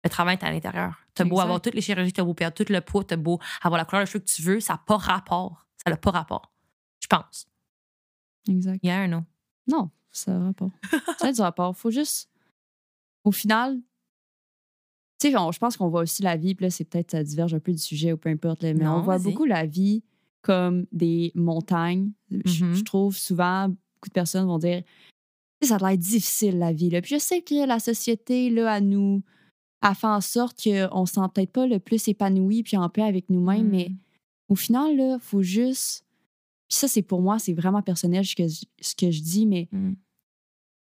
Le travail est à l'intérieur. Tu beau avoir toutes les chirurgies, tu beau perdre tout le poids, tu beau avoir la couleur de cheveux que tu veux, ça n'a pas rapport. Ça n'a pas rapport. Je pense. Exact. Yeah or no? Non, ça n'a rapport. ça a du rapport. Faut juste. Au final, tu sais, je pense qu'on voit aussi la vie, puis là, c'est peut-être ça diverge un peu du sujet ou peu importe, là, mais Non, on voit beaucoup la vie comme des montagnes. Je- Mhm. Je trouve souvent, beaucoup de personnes vont dire ça a l'air difficile, la vie. Là. Puis je sais que la société, là, à nous, a fait en sorte qu'on ne se sent peut-être pas le plus épanoui puis en paix avec nous-mêmes, Mm. mais au final, il faut juste. Puis ça, c'est pour moi, c'est vraiment personnel ce que, je- ce que je dis, mais Mm.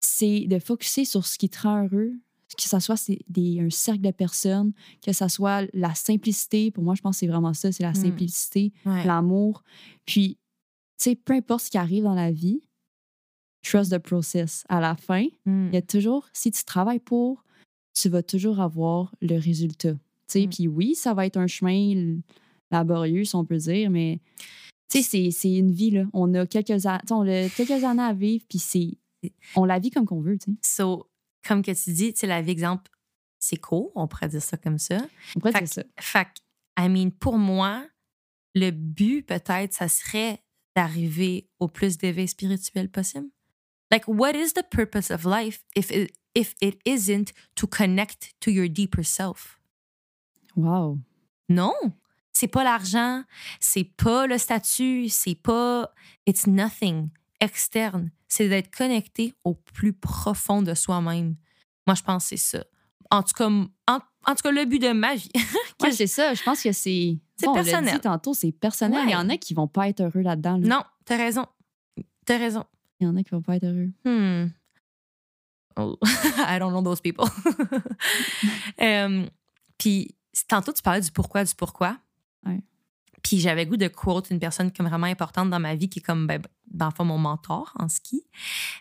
c'est de focuser sur ce qui te rend heureux, que ça soit des, un cercle de personnes, que ça soit la simplicité. Pour moi, je pense que c'est vraiment ça, c'est la Mm. simplicité, Ouais. l'amour. Puis, tu sais, peu importe ce qui arrive dans la vie, trust the process. À la fin, Mm. il y a toujours, si tu travailles pour, tu vas toujours avoir le résultat. Tu sais, Mm. puis oui, ça va être un chemin laborieux, si on peut dire, mais tu sais, c'est- une vie, là. On a quelques, on a quelques années à vivre, puis c'est... On la vit comme qu'on veut, tu sais. So, comme que tu dis, tu sais, la vie, exemple, c'est court, on pourrait dire ça comme ça. On pourrait Fait dire ça. Fait I mean, pour moi, le but, peut-être, ça serait d'arriver au plus d'éveil spirituel possible. Like, what is the purpose of life if it, if it isn't to connect to your deeper self? Wow. Non, c'est pas l'argent, c'est pas le statut, c'est pas. It's nothing externe. C'est d'être connecté au plus profond de soi-même. Moi, je pense que c'est ça. En tout cas, en, en tout cas, le but de ma vie. Ouais, c'est ça. Je pense que c'est... C'est Bon, On l'a personnel. dit tantôt, c'est personnel. Il y en a qui vont pas être heureux là-dedans. là. non, t'as raison. T'as raison. Il y en a qui vont pas être heureux. Hmm. Oh, I don't know those people. Euh, Puis, tantôt, tu parlais du pourquoi, du pourquoi. Ouais. Puis, j'avais goût de quote une personne comme vraiment importante dans ma vie qui est comme, ben, fond, mon mentor en ski.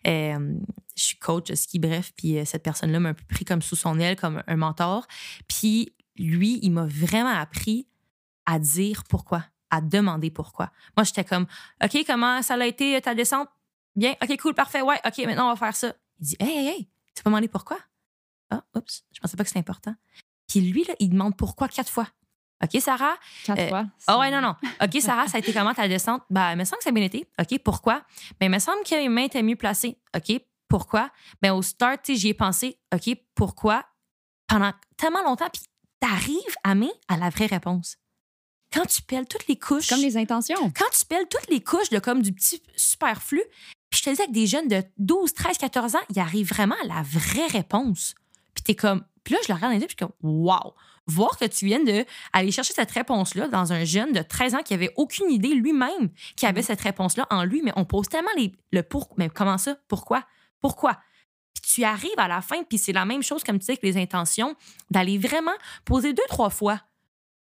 Euh, je suis coach de ski, bref. Puis, euh, cette personne-là m'a un peu pris comme sous son aile, comme un mentor. Puis, lui, il m'a vraiment appris à dire pourquoi, à demander pourquoi. Moi, j'étais comme, OK, comment ça a été ta descente? Bien, OK, cool, parfait, ouais, OK, maintenant, on va faire ça. Il dit, hey, hey, hey, tu peux demander pourquoi? Ah, oups, je pensais pas que c'était important. Puis lui, là, il demande pourquoi quatre fois. OK, Sarah? Quatre Euh, fois. Ah ouais, non, non. OK, Sarah, ça a été comment ta descente? Ben, il me semble que ça a bien été. OK, pourquoi? Ben, il me semble que mes mains étaient mieux placées. OK, pourquoi? Ben, au start, j'y ai pensé. OK, pourquoi? Pendant tellement longtemps, puis t'arrives à mai à la vraie réponse. Quand tu pelles toutes les couches. Comme les intentions. Quand tu pelles toutes les couches de comme du petit superflu, puis je te disais que des jeunes de 12, 13, 14 ans, ils arrivent vraiment à la vraie réponse. Puis t'es comme. Puis là, je le regarde dans les yeux, puis je suis comme, wow! Voir que tu viennes de aller chercher cette réponse-là dans un jeune de 13 ans qui avait aucune idée lui-même qui avait cette réponse-là en lui, mais on pose tellement les, le pour. Mais comment ça? Pourquoi? Pourquoi? Puis tu arrives à la fin, puis c'est la même chose, comme tu dis, avec les intentions, d'aller vraiment poser deux, trois fois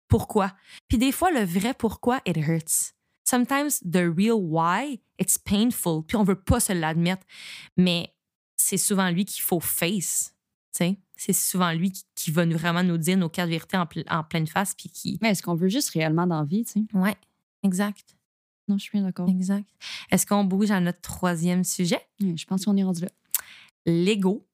pourquoi. Puis des fois, le vrai pourquoi, it hurts. Sometimes the real why, it's painful. Puis on veut pas se l'admettre. Mais c'est souvent lui qu'il faut face. tu sais. C'est souvent lui qui, qui va nous, vraiment nous dire nos quatre vérités en, ple- en pleine face. Puis qui. Mais est-ce qu'on veut juste réellement d'envie, tu sais? Ouais, exact. Non, je suis bien d'accord. Exact. Est-ce qu'on bouge à notre troisième sujet? Je pense qu'on est rendu là. L'ego.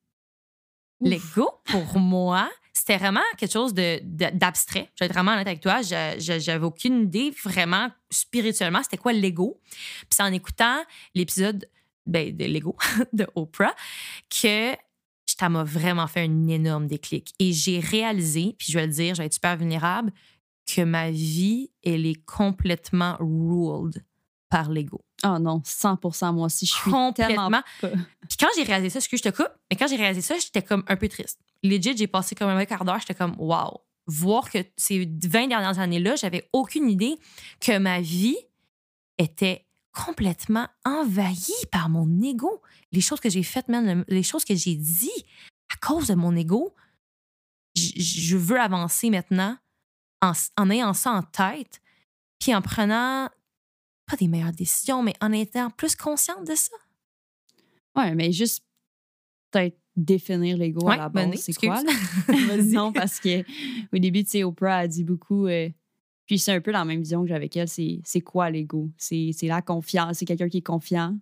L'ego, pour moi, c'était vraiment quelque chose de- de- d'abstrait. Je vais être vraiment honnête avec toi. J'avais aucune idée vraiment spirituellement c'était quoi l'ego. Puis c'est en écoutant l'épisode ben, de l'ego de Oprah que ça m'a vraiment fait un énorme déclic. Et j'ai réalisé, puis je vais le dire, je vais être super vulnérable, que ma vie, elle est complètement ruled par l'ego. Ah non, 100% moi aussi. Je suis Complètement. tellement. Puis quand j'ai réalisé ça, excuse, je te coupe, mais quand j'ai réalisé ça, j'étais comme un peu triste. Legit, j'ai passé comme un quart d'heure, j'étais comme, wow. Voir que ces 20 dernières années-là, j'avais aucune idée que ma vie était complètement envahie par mon ego. Les choses que j'ai faites, le- les choses que j'ai dit à cause de mon ego, je veux avancer maintenant en, en ayant ça en tête, puis en prenant pas des meilleures décisions, mais en étant plus consciente de ça. Ouais, mais juste peut-être définir l'ego Ouais, à la bonne base, c'est quoi? non, parce que au début, tu sais, Oprah a dit beaucoup. euh, puis c'est un peu la même vision que j'ai avec elle. C'est c'est quoi l'ego? C'est c'est la confiance. C'est quelqu'un qui est confiant.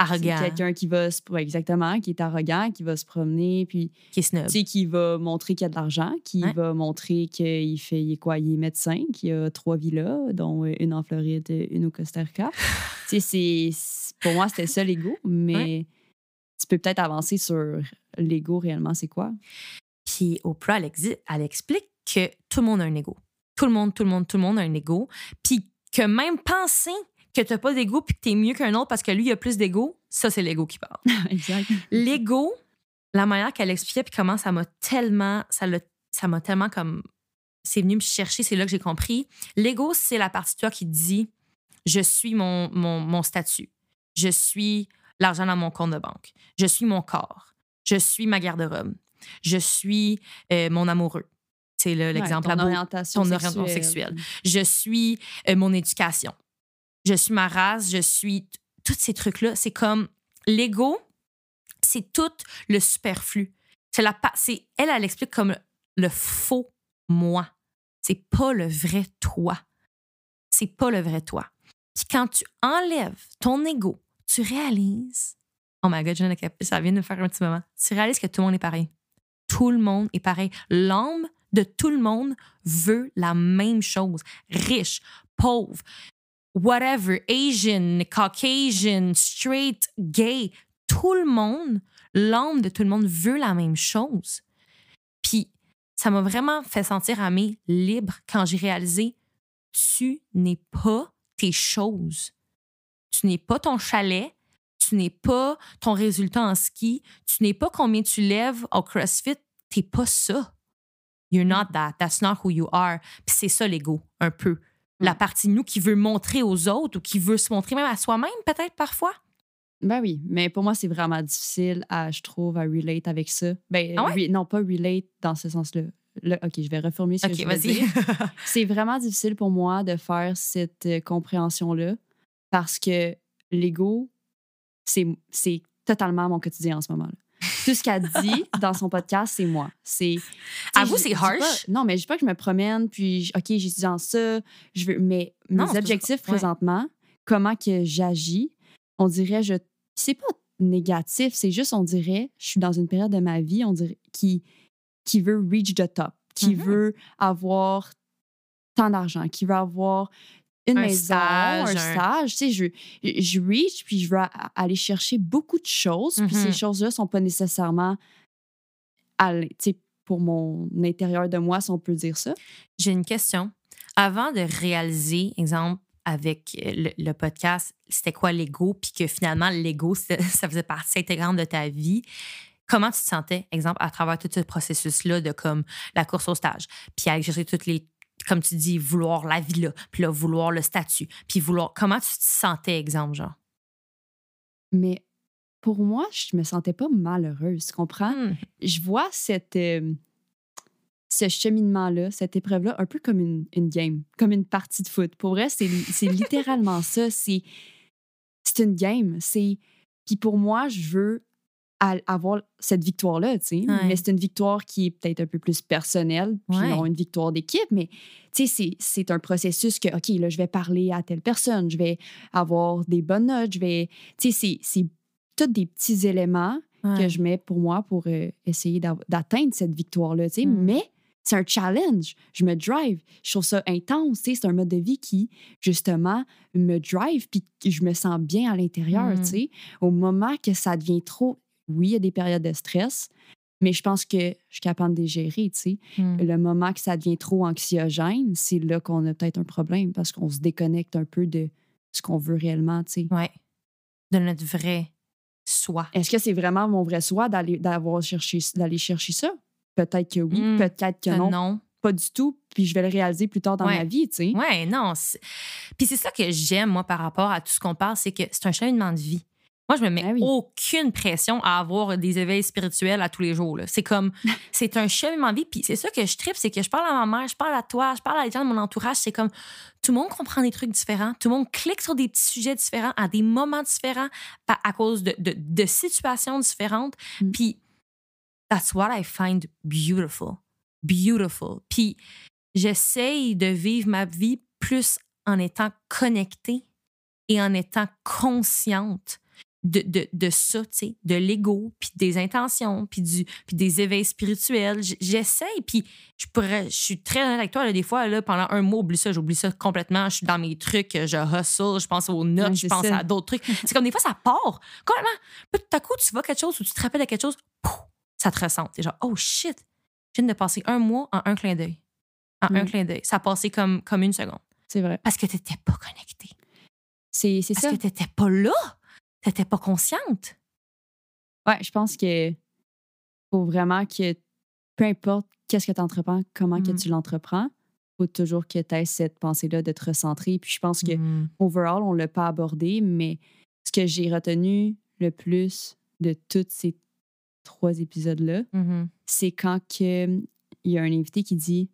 C'est arrogant, quelqu'un qui va se. ouais, exactement, qui est arrogant, qui va se promener, puis qui est snob. tu sais, qui va montrer qu'il y a de l'argent, qui va montrer qu'il fait, il est quoi, il est médecin, qu'il a trois villas, dont une en Floride, une au Costa Rica. tu sais, c'est- c'est- pour moi, c'était ça l'ego, mais tu peux peut-être avancer sur l'ego réellement, c'est quoi? Puis Oprah, elle, elle explique que tout le monde a un ego. Tout le monde, tout le monde, tout le monde a un ego. Puis que même penser que tu n'as pas d'ego puis que tu es mieux qu'un autre parce que lui, il a plus d'ego, ça, c'est l'ego qui parle. exact. L'ego, la manière qu'elle expliquait puis comment ça m'a tellement, ça l'a- ça m'a tellement comme, c'est venu me chercher, c'est là que j'ai compris. L'ego, c'est la partie de toi qui dit, je suis mon, mon, mon statut, je suis l'argent dans mon compte de banque, je suis mon corps, je suis ma garde-robe, je suis euh, mon amoureux. C'est l'exemple. Ouais, ton orientation ton sexuelle. orientation sexuelle. je suis euh, mon éducation, je suis ma race, je suis tous ces trucs-là. C'est comme l'ego, c'est tout le superflu. C'est la c'est elle, elle explique comme le faux moi. C'est pas le vrai toi. C'est pas le vrai toi. Puis quand tu enlèves ton ego, tu réalises. Oh my god, ça vient de me faire un petit moment. Tu réalises que tout le monde est pareil. Tout le monde est pareil. L'âme de tout le monde veut la même chose. Riche, pauvre, whatever, Asian, Caucasian, straight, gay, tout le monde, l'âme de tout le monde veut la même chose. Puis ça m'a vraiment fait sentir à mes libre quand j'ai réalisé tu n'es pas tes choses. Tu n'es pas ton chalet, tu n'es pas ton résultat en ski, tu n'es pas combien tu lèves au CrossFit, t'es pas ça. You're not that. That's not who you are. Puis c'est ça l'ego, un peu. La partie de nous qui veut montrer aux autres ou qui veut se montrer même à soi-même, peut-être parfois? Ben oui, mais pour moi, c'est vraiment difficile, à, je trouve, à relate avec ça. Ben, Ah ouais? re- non, pas relate dans ce sens-là. Là, OK, je vais reformuler ce que Ok, je vas-y. C'est vraiment difficile pour moi de faire cette euh, compréhension-là parce que l'ego, c'est c'est totalement mon quotidien en ce moment. -là. Tout ce qu'elle dit dans son podcast, c'est moi. C'est. À vous, c'est harsh. non, mais je dis pas que je me promène, puis OK, j'étudie dans ça. Je veux, mais mes objectifs présentement, comment que j'agis, on dirait, je. C'est pas négatif, c'est juste, on dirait, je suis dans une période de ma vie, on dirait, qui, qui veut reach the top, qui mm-hmm. veut avoir tant d'argent, qui veut avoir une maison, un stage. Tu sais, je, je reach, puis je veux aller chercher beaucoup de choses. Puis ces mm-hmm. choses-là sont pas nécessairement tu sais, pour mon intérieur de moi, si on peut dire ça. J'ai une question. Avant de réaliser, exemple, avec le, podcast, c'était quoi l'ego, puis que finalement, l'ego, ça faisait partie intégrante de ta vie. Comment tu te sentais, exemple, à travers tout ce processus-là de comme la course au stage, puis aller chercher toutes les comme tu dis, vouloir la vie-là, puis là, vouloir le statut, puis vouloir. Comment tu te sentais, exemple, genre? Mais pour moi, je me sentais pas malheureuse, tu comprends? Hmm. Je vois cette, euh, ce cheminement-là, cette épreuve-là, un peu comme une, une, game, comme une partie de foot. Pour vrai, c'est littéralement ça. C'est une game. C'est. Puis pour moi, je veux à avoir cette victoire-là, tu sais. Mais c'est une victoire qui est peut-être un peu plus personnelle, puis non une victoire d'équipe. Mais, tu sais, c'est un processus que, OK, là, je vais parler à telle personne, je vais avoir des bonnes notes, je vais... Tu sais, c'est tous des petits éléments que je mets pour moi pour euh, essayer d'atteindre cette victoire-là, tu sais. Hmm. Mais c'est un challenge. Je me drive. Je trouve ça intense. C'est un mode de vie qui, justement, me drive puis je me sens bien à l'intérieur. Sais. Au moment que ça devient trop oui, il y a des périodes de stress, mais je pense que je suis capable de les gérer. Hmm. Le moment que ça devient trop anxiogène, c'est là qu'on a peut-être un problème parce qu'on se déconnecte un peu de ce qu'on veut réellement. Oui, de notre vrai soi. Est-ce que c'est vraiment mon vrai soi d'aller chercher, chercher ça? Peut-être que oui, hmm. peut-être que non. non. Pas du tout, puis je vais le réaliser plus tard dans ma vie, tu sais. Oui, non. Puis c'est ça que j'aime, moi, par rapport à tout ce qu'on parle, c'est que c'est un cheminement de vie. Moi, je me mets ben aucune pression à avoir des éveils spirituels à tous les jours. C'est comme, c'est un cheminement de vie. Puis c'est ça que je tripe, c'est que je parle à ma mère, je parle à toi, je parle à les gens de mon entourage. C'est comme, tout le monde comprend des trucs différents. Tout le monde clique sur des petits sujets différents à des moments différents à, cause de, de, situations différentes. Mm. Puis, that's what I find beautiful. Beautiful. Puis, j'essaye de vivre ma vie plus en étant connectée et en étant consciente de, de, de ça, tu sais, de l'ego, puis des intentions, puis, du, puis des éveils spirituels. J'essaye, puis je pourrais, je suis très honnête avec toi, là, des fois, là, pendant un mois, j'oublie ça, j'oublie ça complètement. Je suis dans mes trucs, je hustle, je pense aux notes, je pense à d'autres trucs. C'est comme des fois, ça part complètement. Puis tout à coup, tu vois quelque chose ou tu te rappelles de quelque chose, ça te ressent. C'est genre, oh shit, je viens de passer un mois en un clin d'œil. En un mm. clin d'œil. Ça a passé comme, comme une seconde. C'est vrai. Parce que tu n'étais pas connecté. C'est ça. Parce que tu n'étais pas là. T'étais pas consciente? Ouais, je pense que faut vraiment que peu importe qu'est-ce que tu entreprends, comment que mmh. tu l'entreprends, faut toujours que tu aies cette pensée-là de te recentrer. Puis je pense que mmh. overall, on l'a pas abordé, mais ce que j'ai retenu le plus de tous ces trois épisodes-là, mmh c'est quand il y a un invité qui dit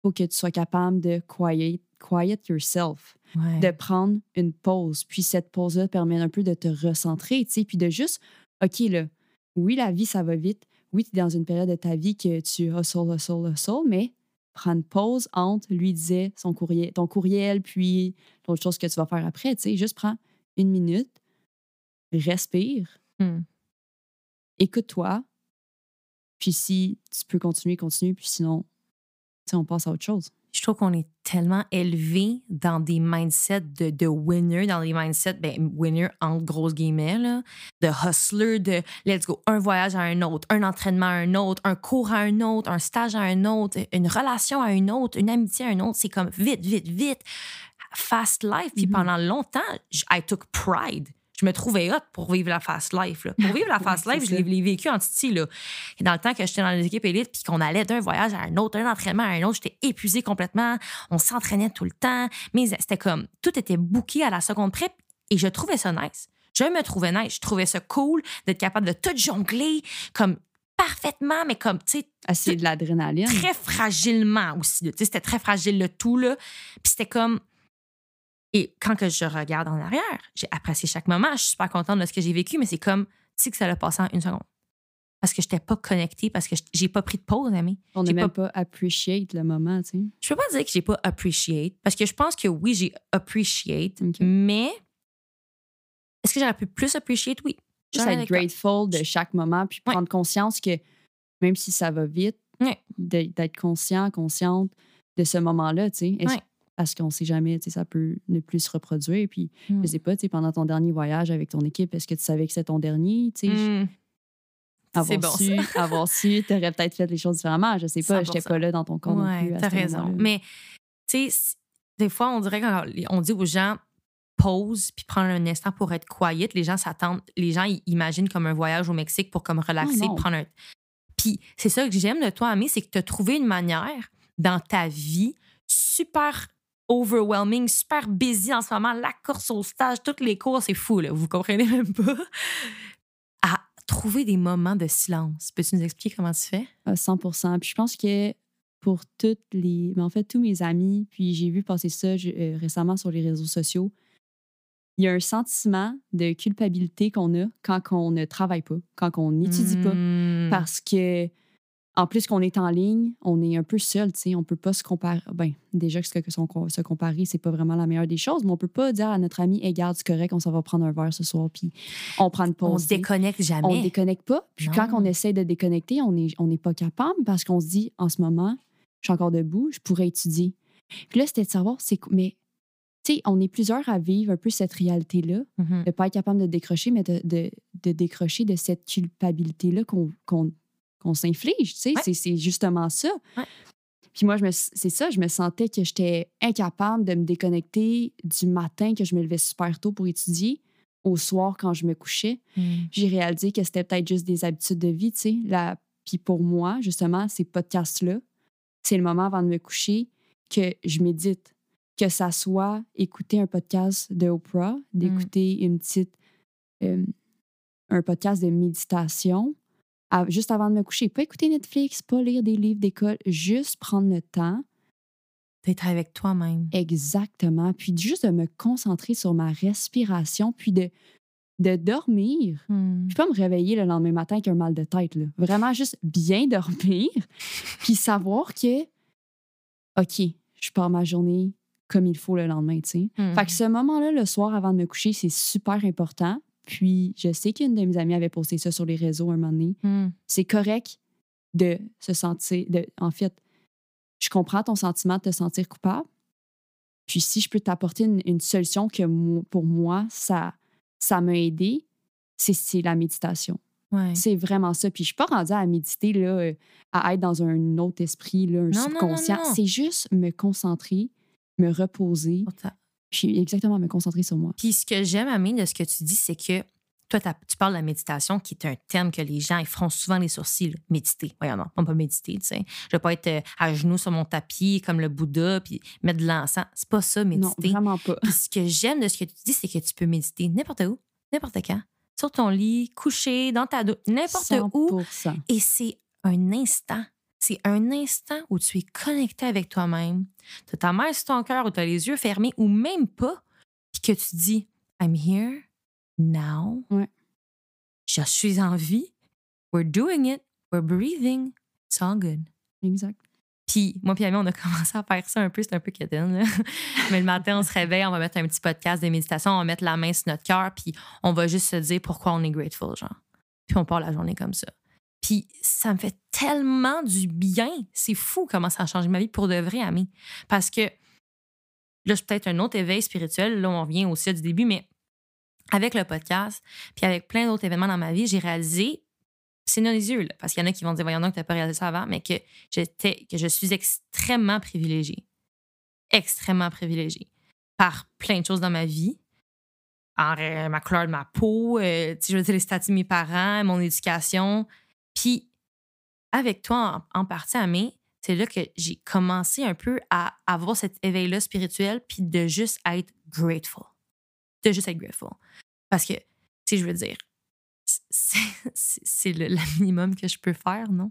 faut que tu sois capable de quiet, quiet yourself, de prendre une pause. Puis cette pause-là permet un peu de te recentrer, tu sais, puis de juste, OK, là, oui, la vie, ça va vite. Oui, tu es dans une période de ta vie que tu hustle, hustle, hustle, mais prendre une pause entre, lui disait, son courriel, ton courriel, puis l'autre chose que tu vas faire après, tu sais, juste prends une minute, respire, hmm. écoute-toi, puis si tu peux continuer, continue, puis sinon, on passe à autre chose je trouve qu'on est tellement élevé dans des mindsets de, de winner, dans des mindsets, ben, winner en grosses guillemets, là, de hustler, de let's go, un voyage à un autre, un entraînement à un autre, un cours à un autre, un stage à un autre, une relation à une autre, une amitié à un autre. C'est comme vite, vite, vite, fast life. Puis mm-hmm. pendant longtemps, I took pride je me trouvais hot pour vivre la fast life. Pour vivre la fast life, je l'ai vécu en Titi. Là. dans le temps que j'étais dans les équipes élites, puis qu'on allait d'un voyage à un autre, d'un entraînement à un autre, j'étais épuisée complètement. On s'entraînait tout le temps. Mais c'était comme, tout était booké à la seconde près. Et je trouvais ça nice. Je me trouvais nice. Je trouvais ça cool d'être capable de tout jongler comme parfaitement, mais comme, tu sais. assez de l'adrénaline. Très fragilement aussi. C'était très fragile le tout, là. Puis c'était comme et quand que je regarde en arrière, j'ai apprécié chaque moment. Je suis super contente de ce que j'ai vécu, mais c'est comme, tu sais que ça l'a passé en une seconde. parce que je n'étais pas connectée, parce que j'ai pas pris de pause, Amé. On n'a même pas appreciate le moment, tu sais. Je peux pas dire que j'ai pas appreciate, parce que je pense que oui, j'ai appreciate, mais est-ce que j'aurais pu plus appreciate? Oui. Juste être grateful de chaque moment, puis Ouais. prendre conscience que même si ça va vite, Ouais. d'être conscient, consciente de ce moment-là, tu sais. Est-ce- Ouais. Parce qu'on sait jamais, tu sais, ça peut ne plus se reproduire. Puis, Mm. je sais pas, tu sais, pendant ton dernier voyage avec ton équipe, est-ce que tu savais que c'est ton dernier, tu sais? Hmm. C'est Avoir bon, su, avoir su, t'aurais peut-être fait les choses différemment. Je sais pas, j'étais 100%. pas là dans ton corps non Ouais, plus. t'as raison. Mais, tu sais, des fois, on dirait qu'on dit aux gens pause puis prendre un instant pour être quiet. Les gens s'attendent, les gens ils imaginent comme un voyage au Mexique pour comme relaxer, Ah, non. prendre un. Puis c'est ça que j'aime de toi, Amé, c'est que tu as trouvé une manière dans ta vie super overwhelming, super busy en ce moment, la course au stage, toutes les cours, c'est fou, là, vous comprenez même pas, à trouver des moments de silence. Peux-tu nous expliquer comment tu fais? À 100 Puis je pense que pour toutes les. Mais en fait, tous mes amis, puis j'ai vu passer ça je- euh, récemment sur les réseaux sociaux, il y a un sentiment de culpabilité qu'on a quand on ne travaille pas, quand on n'étudie pas. Hmm. Parce que, en plus qu'on est en ligne, on est un peu seul, tu sais. On peut pas se comparer. Ben, déjà que se- se comparer, c'est pas vraiment la meilleure des choses, mais on peut pas dire à notre ami, hey, garde, c'est correct, on s'en va prendre un verre ce soir, puis on prend une On pause. se tu sais déconnecte jamais. on déconnecte pas. Puis quand on essaie de déconnecter, on n'est on n'est pas capable parce qu'on se dit, en ce moment, je suis encore debout, je pourrais étudier. Puis là, c'était de savoir, c'est mais tu sais, on est plusieurs à vivre un peu cette réalité-là, Mhm. de ne pas être capable de décrocher, mais de, de, de décrocher de cette culpabilité-là qu'on qu'on qu'on s'inflige. Tu sais, Ouais. c'est- justement ça. Ouais. Puis moi, je me- c'est ça, je me sentais que j'étais incapable de me déconnecter du matin, que je me levais super tôt pour étudier, au soir quand je me couchais Hmm. j'ai réalisé que c'était peut-être juste des habitudes de vie, tu sais. La... Puis pour moi, justement, ces podcasts-là, c'est le moment avant de me coucher que je médite. Que ça soit écouter un podcast de Oprah, d'écouter une petite... euh, un podcast de méditation, à- juste avant de me coucher. Pas écouter Netflix, pas lire des livres d'école, juste prendre le temps D'être avec toi-même. Exactement. Puis juste de me concentrer sur ma respiration, puis de, de dormir. Hmm. Puis pas me réveiller le lendemain matin avec un mal de tête. Là. Vraiment juste bien dormir, puis savoir que, OK, je pars ma journée comme il faut le lendemain, tu sais. Hmm. Fait que ce moment-là, le soir avant de me coucher, c'est super important. Puis je sais qu'une de mes amies avait posté ça sur les réseaux un moment donné. Hmm. C'est correct de se sentir... De, en fait, je comprends ton sentiment de te sentir coupable. Puis si je peux t'apporter une, une solution que pour moi, ça ça m'a aidé, c'est la méditation. Ouais. C'est vraiment ça. Puis je suis pas rendue à méditer, là, euh, à être dans un autre esprit, là, un Non, subconscient. C'est juste me concentrer, me reposer, Ta- puis exactement me concentrer sur moi. Puis ce que j'aime, Amine, de ce que tu dis, c'est que toi, tu parles de la méditation, qui est un terme que les gens ils feront souvent les sourcils. là. Méditer. Voyons, non, on peut pas méditer, tu sais. Je vais pas être euh, à genoux sur mon tapis comme le Bouddha, puis mettre de l'encens. C'est pas ça, Non, méditer. vraiment pas. Puis ce que j'aime de ce que tu dis, c'est que tu peux méditer n'importe où, n'importe quand, sur ton lit, couché, dans ta douche, n'importe où. 100%. Et c'est un instant. C'est un instant où tu es connecté avec toi-même. Tu as ta main sur ton cœur ou tu as les yeux fermés ou même pas. Puis que tu dis I'm here now. Ouais. Je suis en vie. We're doing it. We're breathing. It's all good. Exact. Puis moi puis Ami, on a commencé à faire ça un peu, c'est un peu quétaine. là. Mais le matin, on se réveille, on va mettre un petit podcast de méditation, on va mettre la main sur notre cœur, puis on va juste se dire pourquoi on est grateful, genre. Puis on part la journée comme ça. Puis ça me fait tellement du bien. C'est fou comment ça a changé ma vie pour de vrai, Ami. Parce que là, c'est peut-être un autre éveil spirituel. Là, on revient aussi du début, mais avec le podcast, puis avec plein d'autres événements dans ma vie, j'ai réalisé, c'est non les yeux, là, parce qu'il y en a qui vont dire, voyons donc, tu n'as pas réalisé ça avant, mais que j'étais, que je suis extrêmement privilégiée. Extrêmement privilégiée. Par plein de choses dans ma vie. En, euh, ma couleur de ma peau, euh, je veux dire, les statuts de mes parents, mon éducation. Puis, avec toi, en, en partie, Amé, c'est là que j'ai commencé un peu à avoir cet éveil-là spirituel, puis de juste être grateful. De juste être grateful. Parce que, tu sais, je veux dire, c'est le, le minimum que je peux faire, non?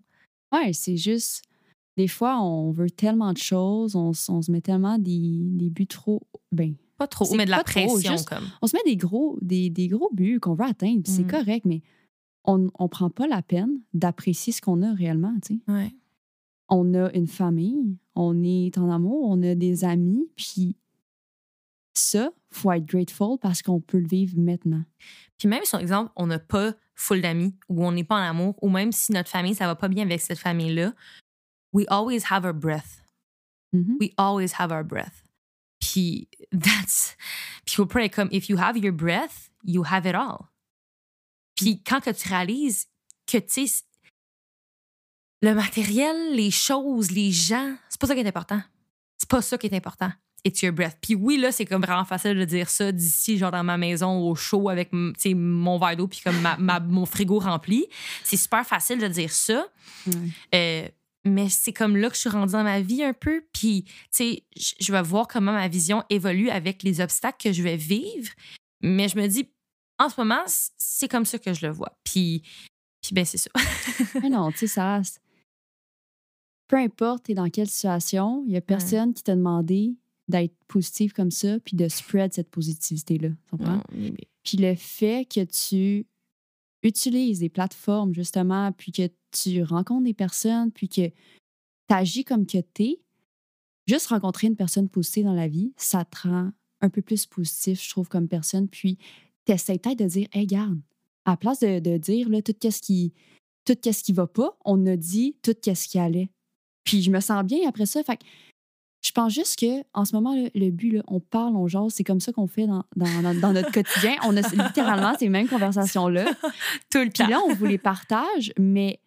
Ouais, c'est juste. Des fois, on veut tellement de choses, on, se met tellement des, des buts trop. Ben, Pas trop, mais de la trop, pression, juste- comme. on se met des gros, des, des gros buts qu'on veut atteindre, puis c'est Mm. correct, mais on ne prend pas la peine d'apprécier ce qu'on a réellement. Ouais. On a une famille, on est en amour, on a des amis, puis ça, faut être grateful parce qu'on peut le vivre maintenant. Puis même si, par exemple, on n'a pas full d'amis ou on n'est pas en amour, ou même si notre famille, ça va pas bien avec cette famille-là, we always have our breath. Mhm. We always have our breath. Puis that's... Puis faut être comme, if you have your breath, you have it all. Puis quand que tu réalises que, tu sais, le matériel, les choses, les gens, c'est pas ça qui est important. C'est pas ça qui est important. It's your breath. Puis oui, là, c'est comme vraiment facile de dire ça d'ici, genre dans ma maison, au chaud, avec m- tu sais, mon verre d'eau, puis comme ma- ma- mon frigo rempli. C'est super facile de dire ça. Euh, mais c'est comme là que je suis rendue dans ma vie un peu. Puis, tu sais, je vais voir comment ma vision évolue avec les obstacles que je vais vivre. Mais je me dis, en ce moment, c'est comme ça que je le vois. Puis, puis ben, c'est ça. Mais non, tu sais, ça. Peu importe t'es dans quelle situation, il n'y a personne qui t'a demandé d'être positif comme ça puis de spread cette positivité-là. mais- Puis le fait que tu utilises des plateformes, justement, puis que tu rencontres des personnes, puis que tu agis comme que tu es, juste rencontrer une personne positive dans la vie, ça te rend un peu plus positif, je trouve, comme personne. Puis tu essaies peut-être de dire, hey, garde, à la place de, de dire là, tout ce qui tout ce qui va pas, on a dit tout ce qui allait. Puis je me sens bien après ça. Fait que je pense juste que en ce moment, là, le but, là, on parle, on jase, c'est comme ça qu'on fait dans, dans, dans- dans notre quotidien. On a littéralement ces mêmes conversations-là. Tout le Puis temps. là, on vous les partage, mais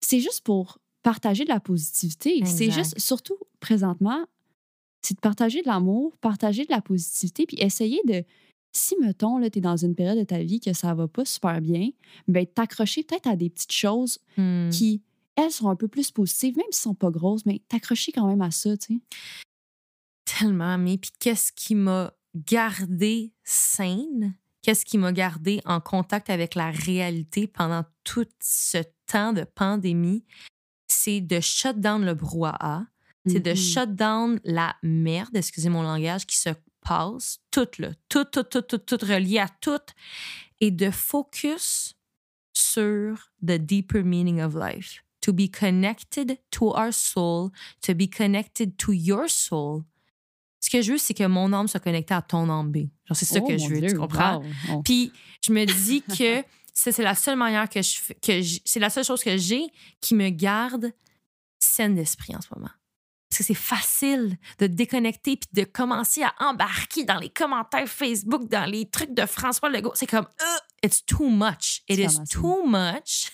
c'est juste pour partager de la positivité. C'est juste, surtout présentement, c'est de partager de l'amour, partager de la positivité, puis essayer de. Si, mettons, tu es dans une période de ta vie que ça va pas super bien, ben t'accrocher peut-être à des petites choses Hmm. qui, elles, sont un peu plus positives, même si elles sont pas grosses, mais t'accrocher quand même à ça, tu sais. Tellement, mais puis qu'est-ce qui m'a gardé saine? Qu'est-ce qui m'a gardé en contact avec la réalité pendant tout ce temps de pandémie? C'est de shut down le brouhaha, c'est de Mhm. shut down la merde, excusez mon langage, qui se passe, tout là, tout, tout, tout, tout, tout relié à tout, et de focus sur the deeper meaning of life. To be connected to our soul, to be connected to your soul. Ce que je veux, c'est que mon âme soit connectée à ton âme B. Genre, c'est ça Oh, que je veux, tu Dieu, comprends? wow. On- Puis je me dis que c'est la seule manière que je que c'est la seule chose que j'ai qui me garde saine d'esprit en ce moment. Que c'est facile de te déconnecter puis de commencer à embarquer dans les commentaires Facebook, dans les trucs de François Legault. C'est comme, Ugh, it's too much. It is too much.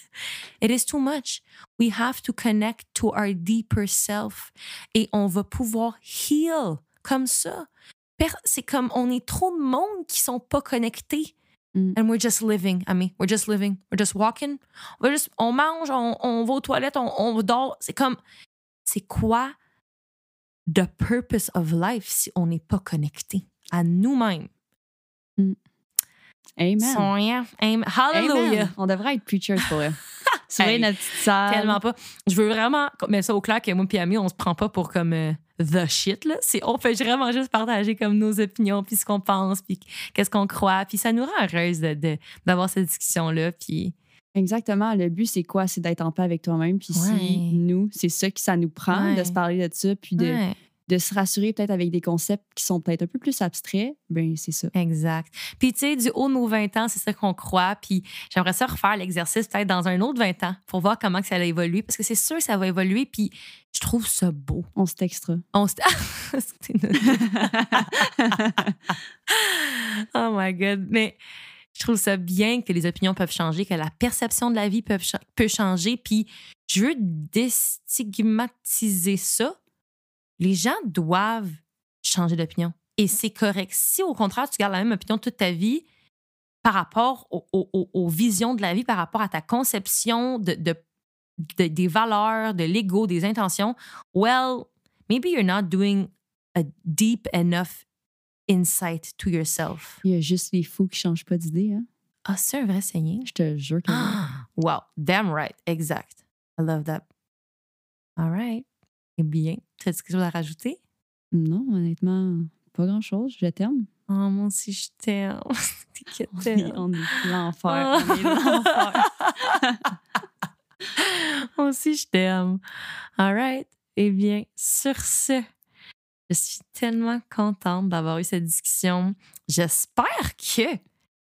It is too much. We have to connect to our deeper self. Et on va pouvoir heal comme ça. C'est comme, on est trop de monde qui sont pas connectés. Mm. And we're just living, Ami. We're just living. We're just walking. On, va juste- on mange, on, on va aux toilettes, on, on dort. C'est comme, c'est quoi the purpose of life si on n'est pas connecté à nous-mêmes? Amen. Son rien. Amen. Hallelujah. Amen. On devrait être preachers pour eux. Surveiller Hey, notre petite salle. Tellement pas. Je veux vraiment mettre ça au clair que moi et Ami, on se prend pas pour comme euh, the shit. Là. C'est, on fait vraiment juste partager comme nos opinions, puis ce qu'on pense, puis qu'est-ce qu'on croit. Puis ça nous rend heureuse de, de- d'avoir cette discussion-là. Puis Exactement. Le but, c'est quoi? C'est d'être en paix avec toi-même. Puis Ouais. si nous, c'est ça que ça nous prend, Ouais. de se parler de ça, puis de, Ouais, de se rassurer peut-être avec des concepts qui sont peut-être un peu plus abstraits, ben c'est ça. exact. Puis tu sais, du haut de nos 20 ans, c'est ça qu'on croit. Puis j'aimerais ça refaire l'exercice peut-être dans un autre 20 ans pour voir comment que ça a évolué. Parce que c'est sûr que ça va évoluer. Puis je trouve ça beau. On se textera. On se... Oh my God. Mais je trouve ça bien que les opinions peuvent changer, que la perception de la vie peut, cha- peut changer. Puis je veux déstigmatiser ça. Les gens doivent changer d'opinion. Et c'est correct. Si au contraire, tu gardes la même opinion toute ta vie par rapport au- au- au- aux visions de la vie, par rapport à ta conception de- des valeurs, de l'ego, des intentions, well, maybe you're not doing a deep enough insight to yourself. Il y a juste les fous qui changent pas d'idée. Hein? Ah, c'est un vrai saigné. Je te jure que. Ah, wow, damn right, exact. I love that. All right. Eh bien, tu as quelque chose à rajouter? Non, honnêtement, pas grand-chose. Je t'aime. Oh, moi aussi, je t'aime. on est, on est l'enfer. On est l'enfer. moi aussi, je t'aime. All right. Eh bien, sur ce, je suis tellement contente d'avoir eu cette discussion. J'espère que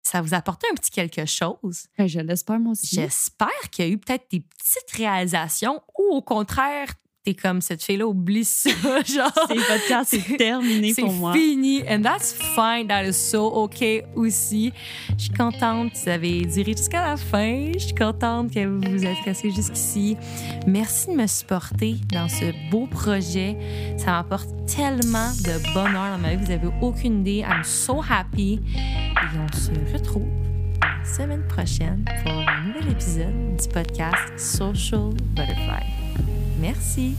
ça vous a apporté un petit quelque chose. Ben, je l'espère, moi aussi. J'espère qu'il y a eu peut-être des petites réalisations ou au contraire, t'es comme cette fille-là, oublie ça. Genre, C'est podcast, c'est terminé pour moi. c'est fini. And that's fine. That is so OK aussi. Je suis contente que vous avez duré jusqu'à la fin. Je suis contente que vous vous êtes restés jusqu'ici. Merci de me supporter dans ce beau projet. Ça m'apporte tellement de bonheur dans ma vie. Vous avez aucune idée. I'm so happy. Et on se retrouve la semaine prochaine pour un nouvel épisode du podcast Social Butterfly. Merci.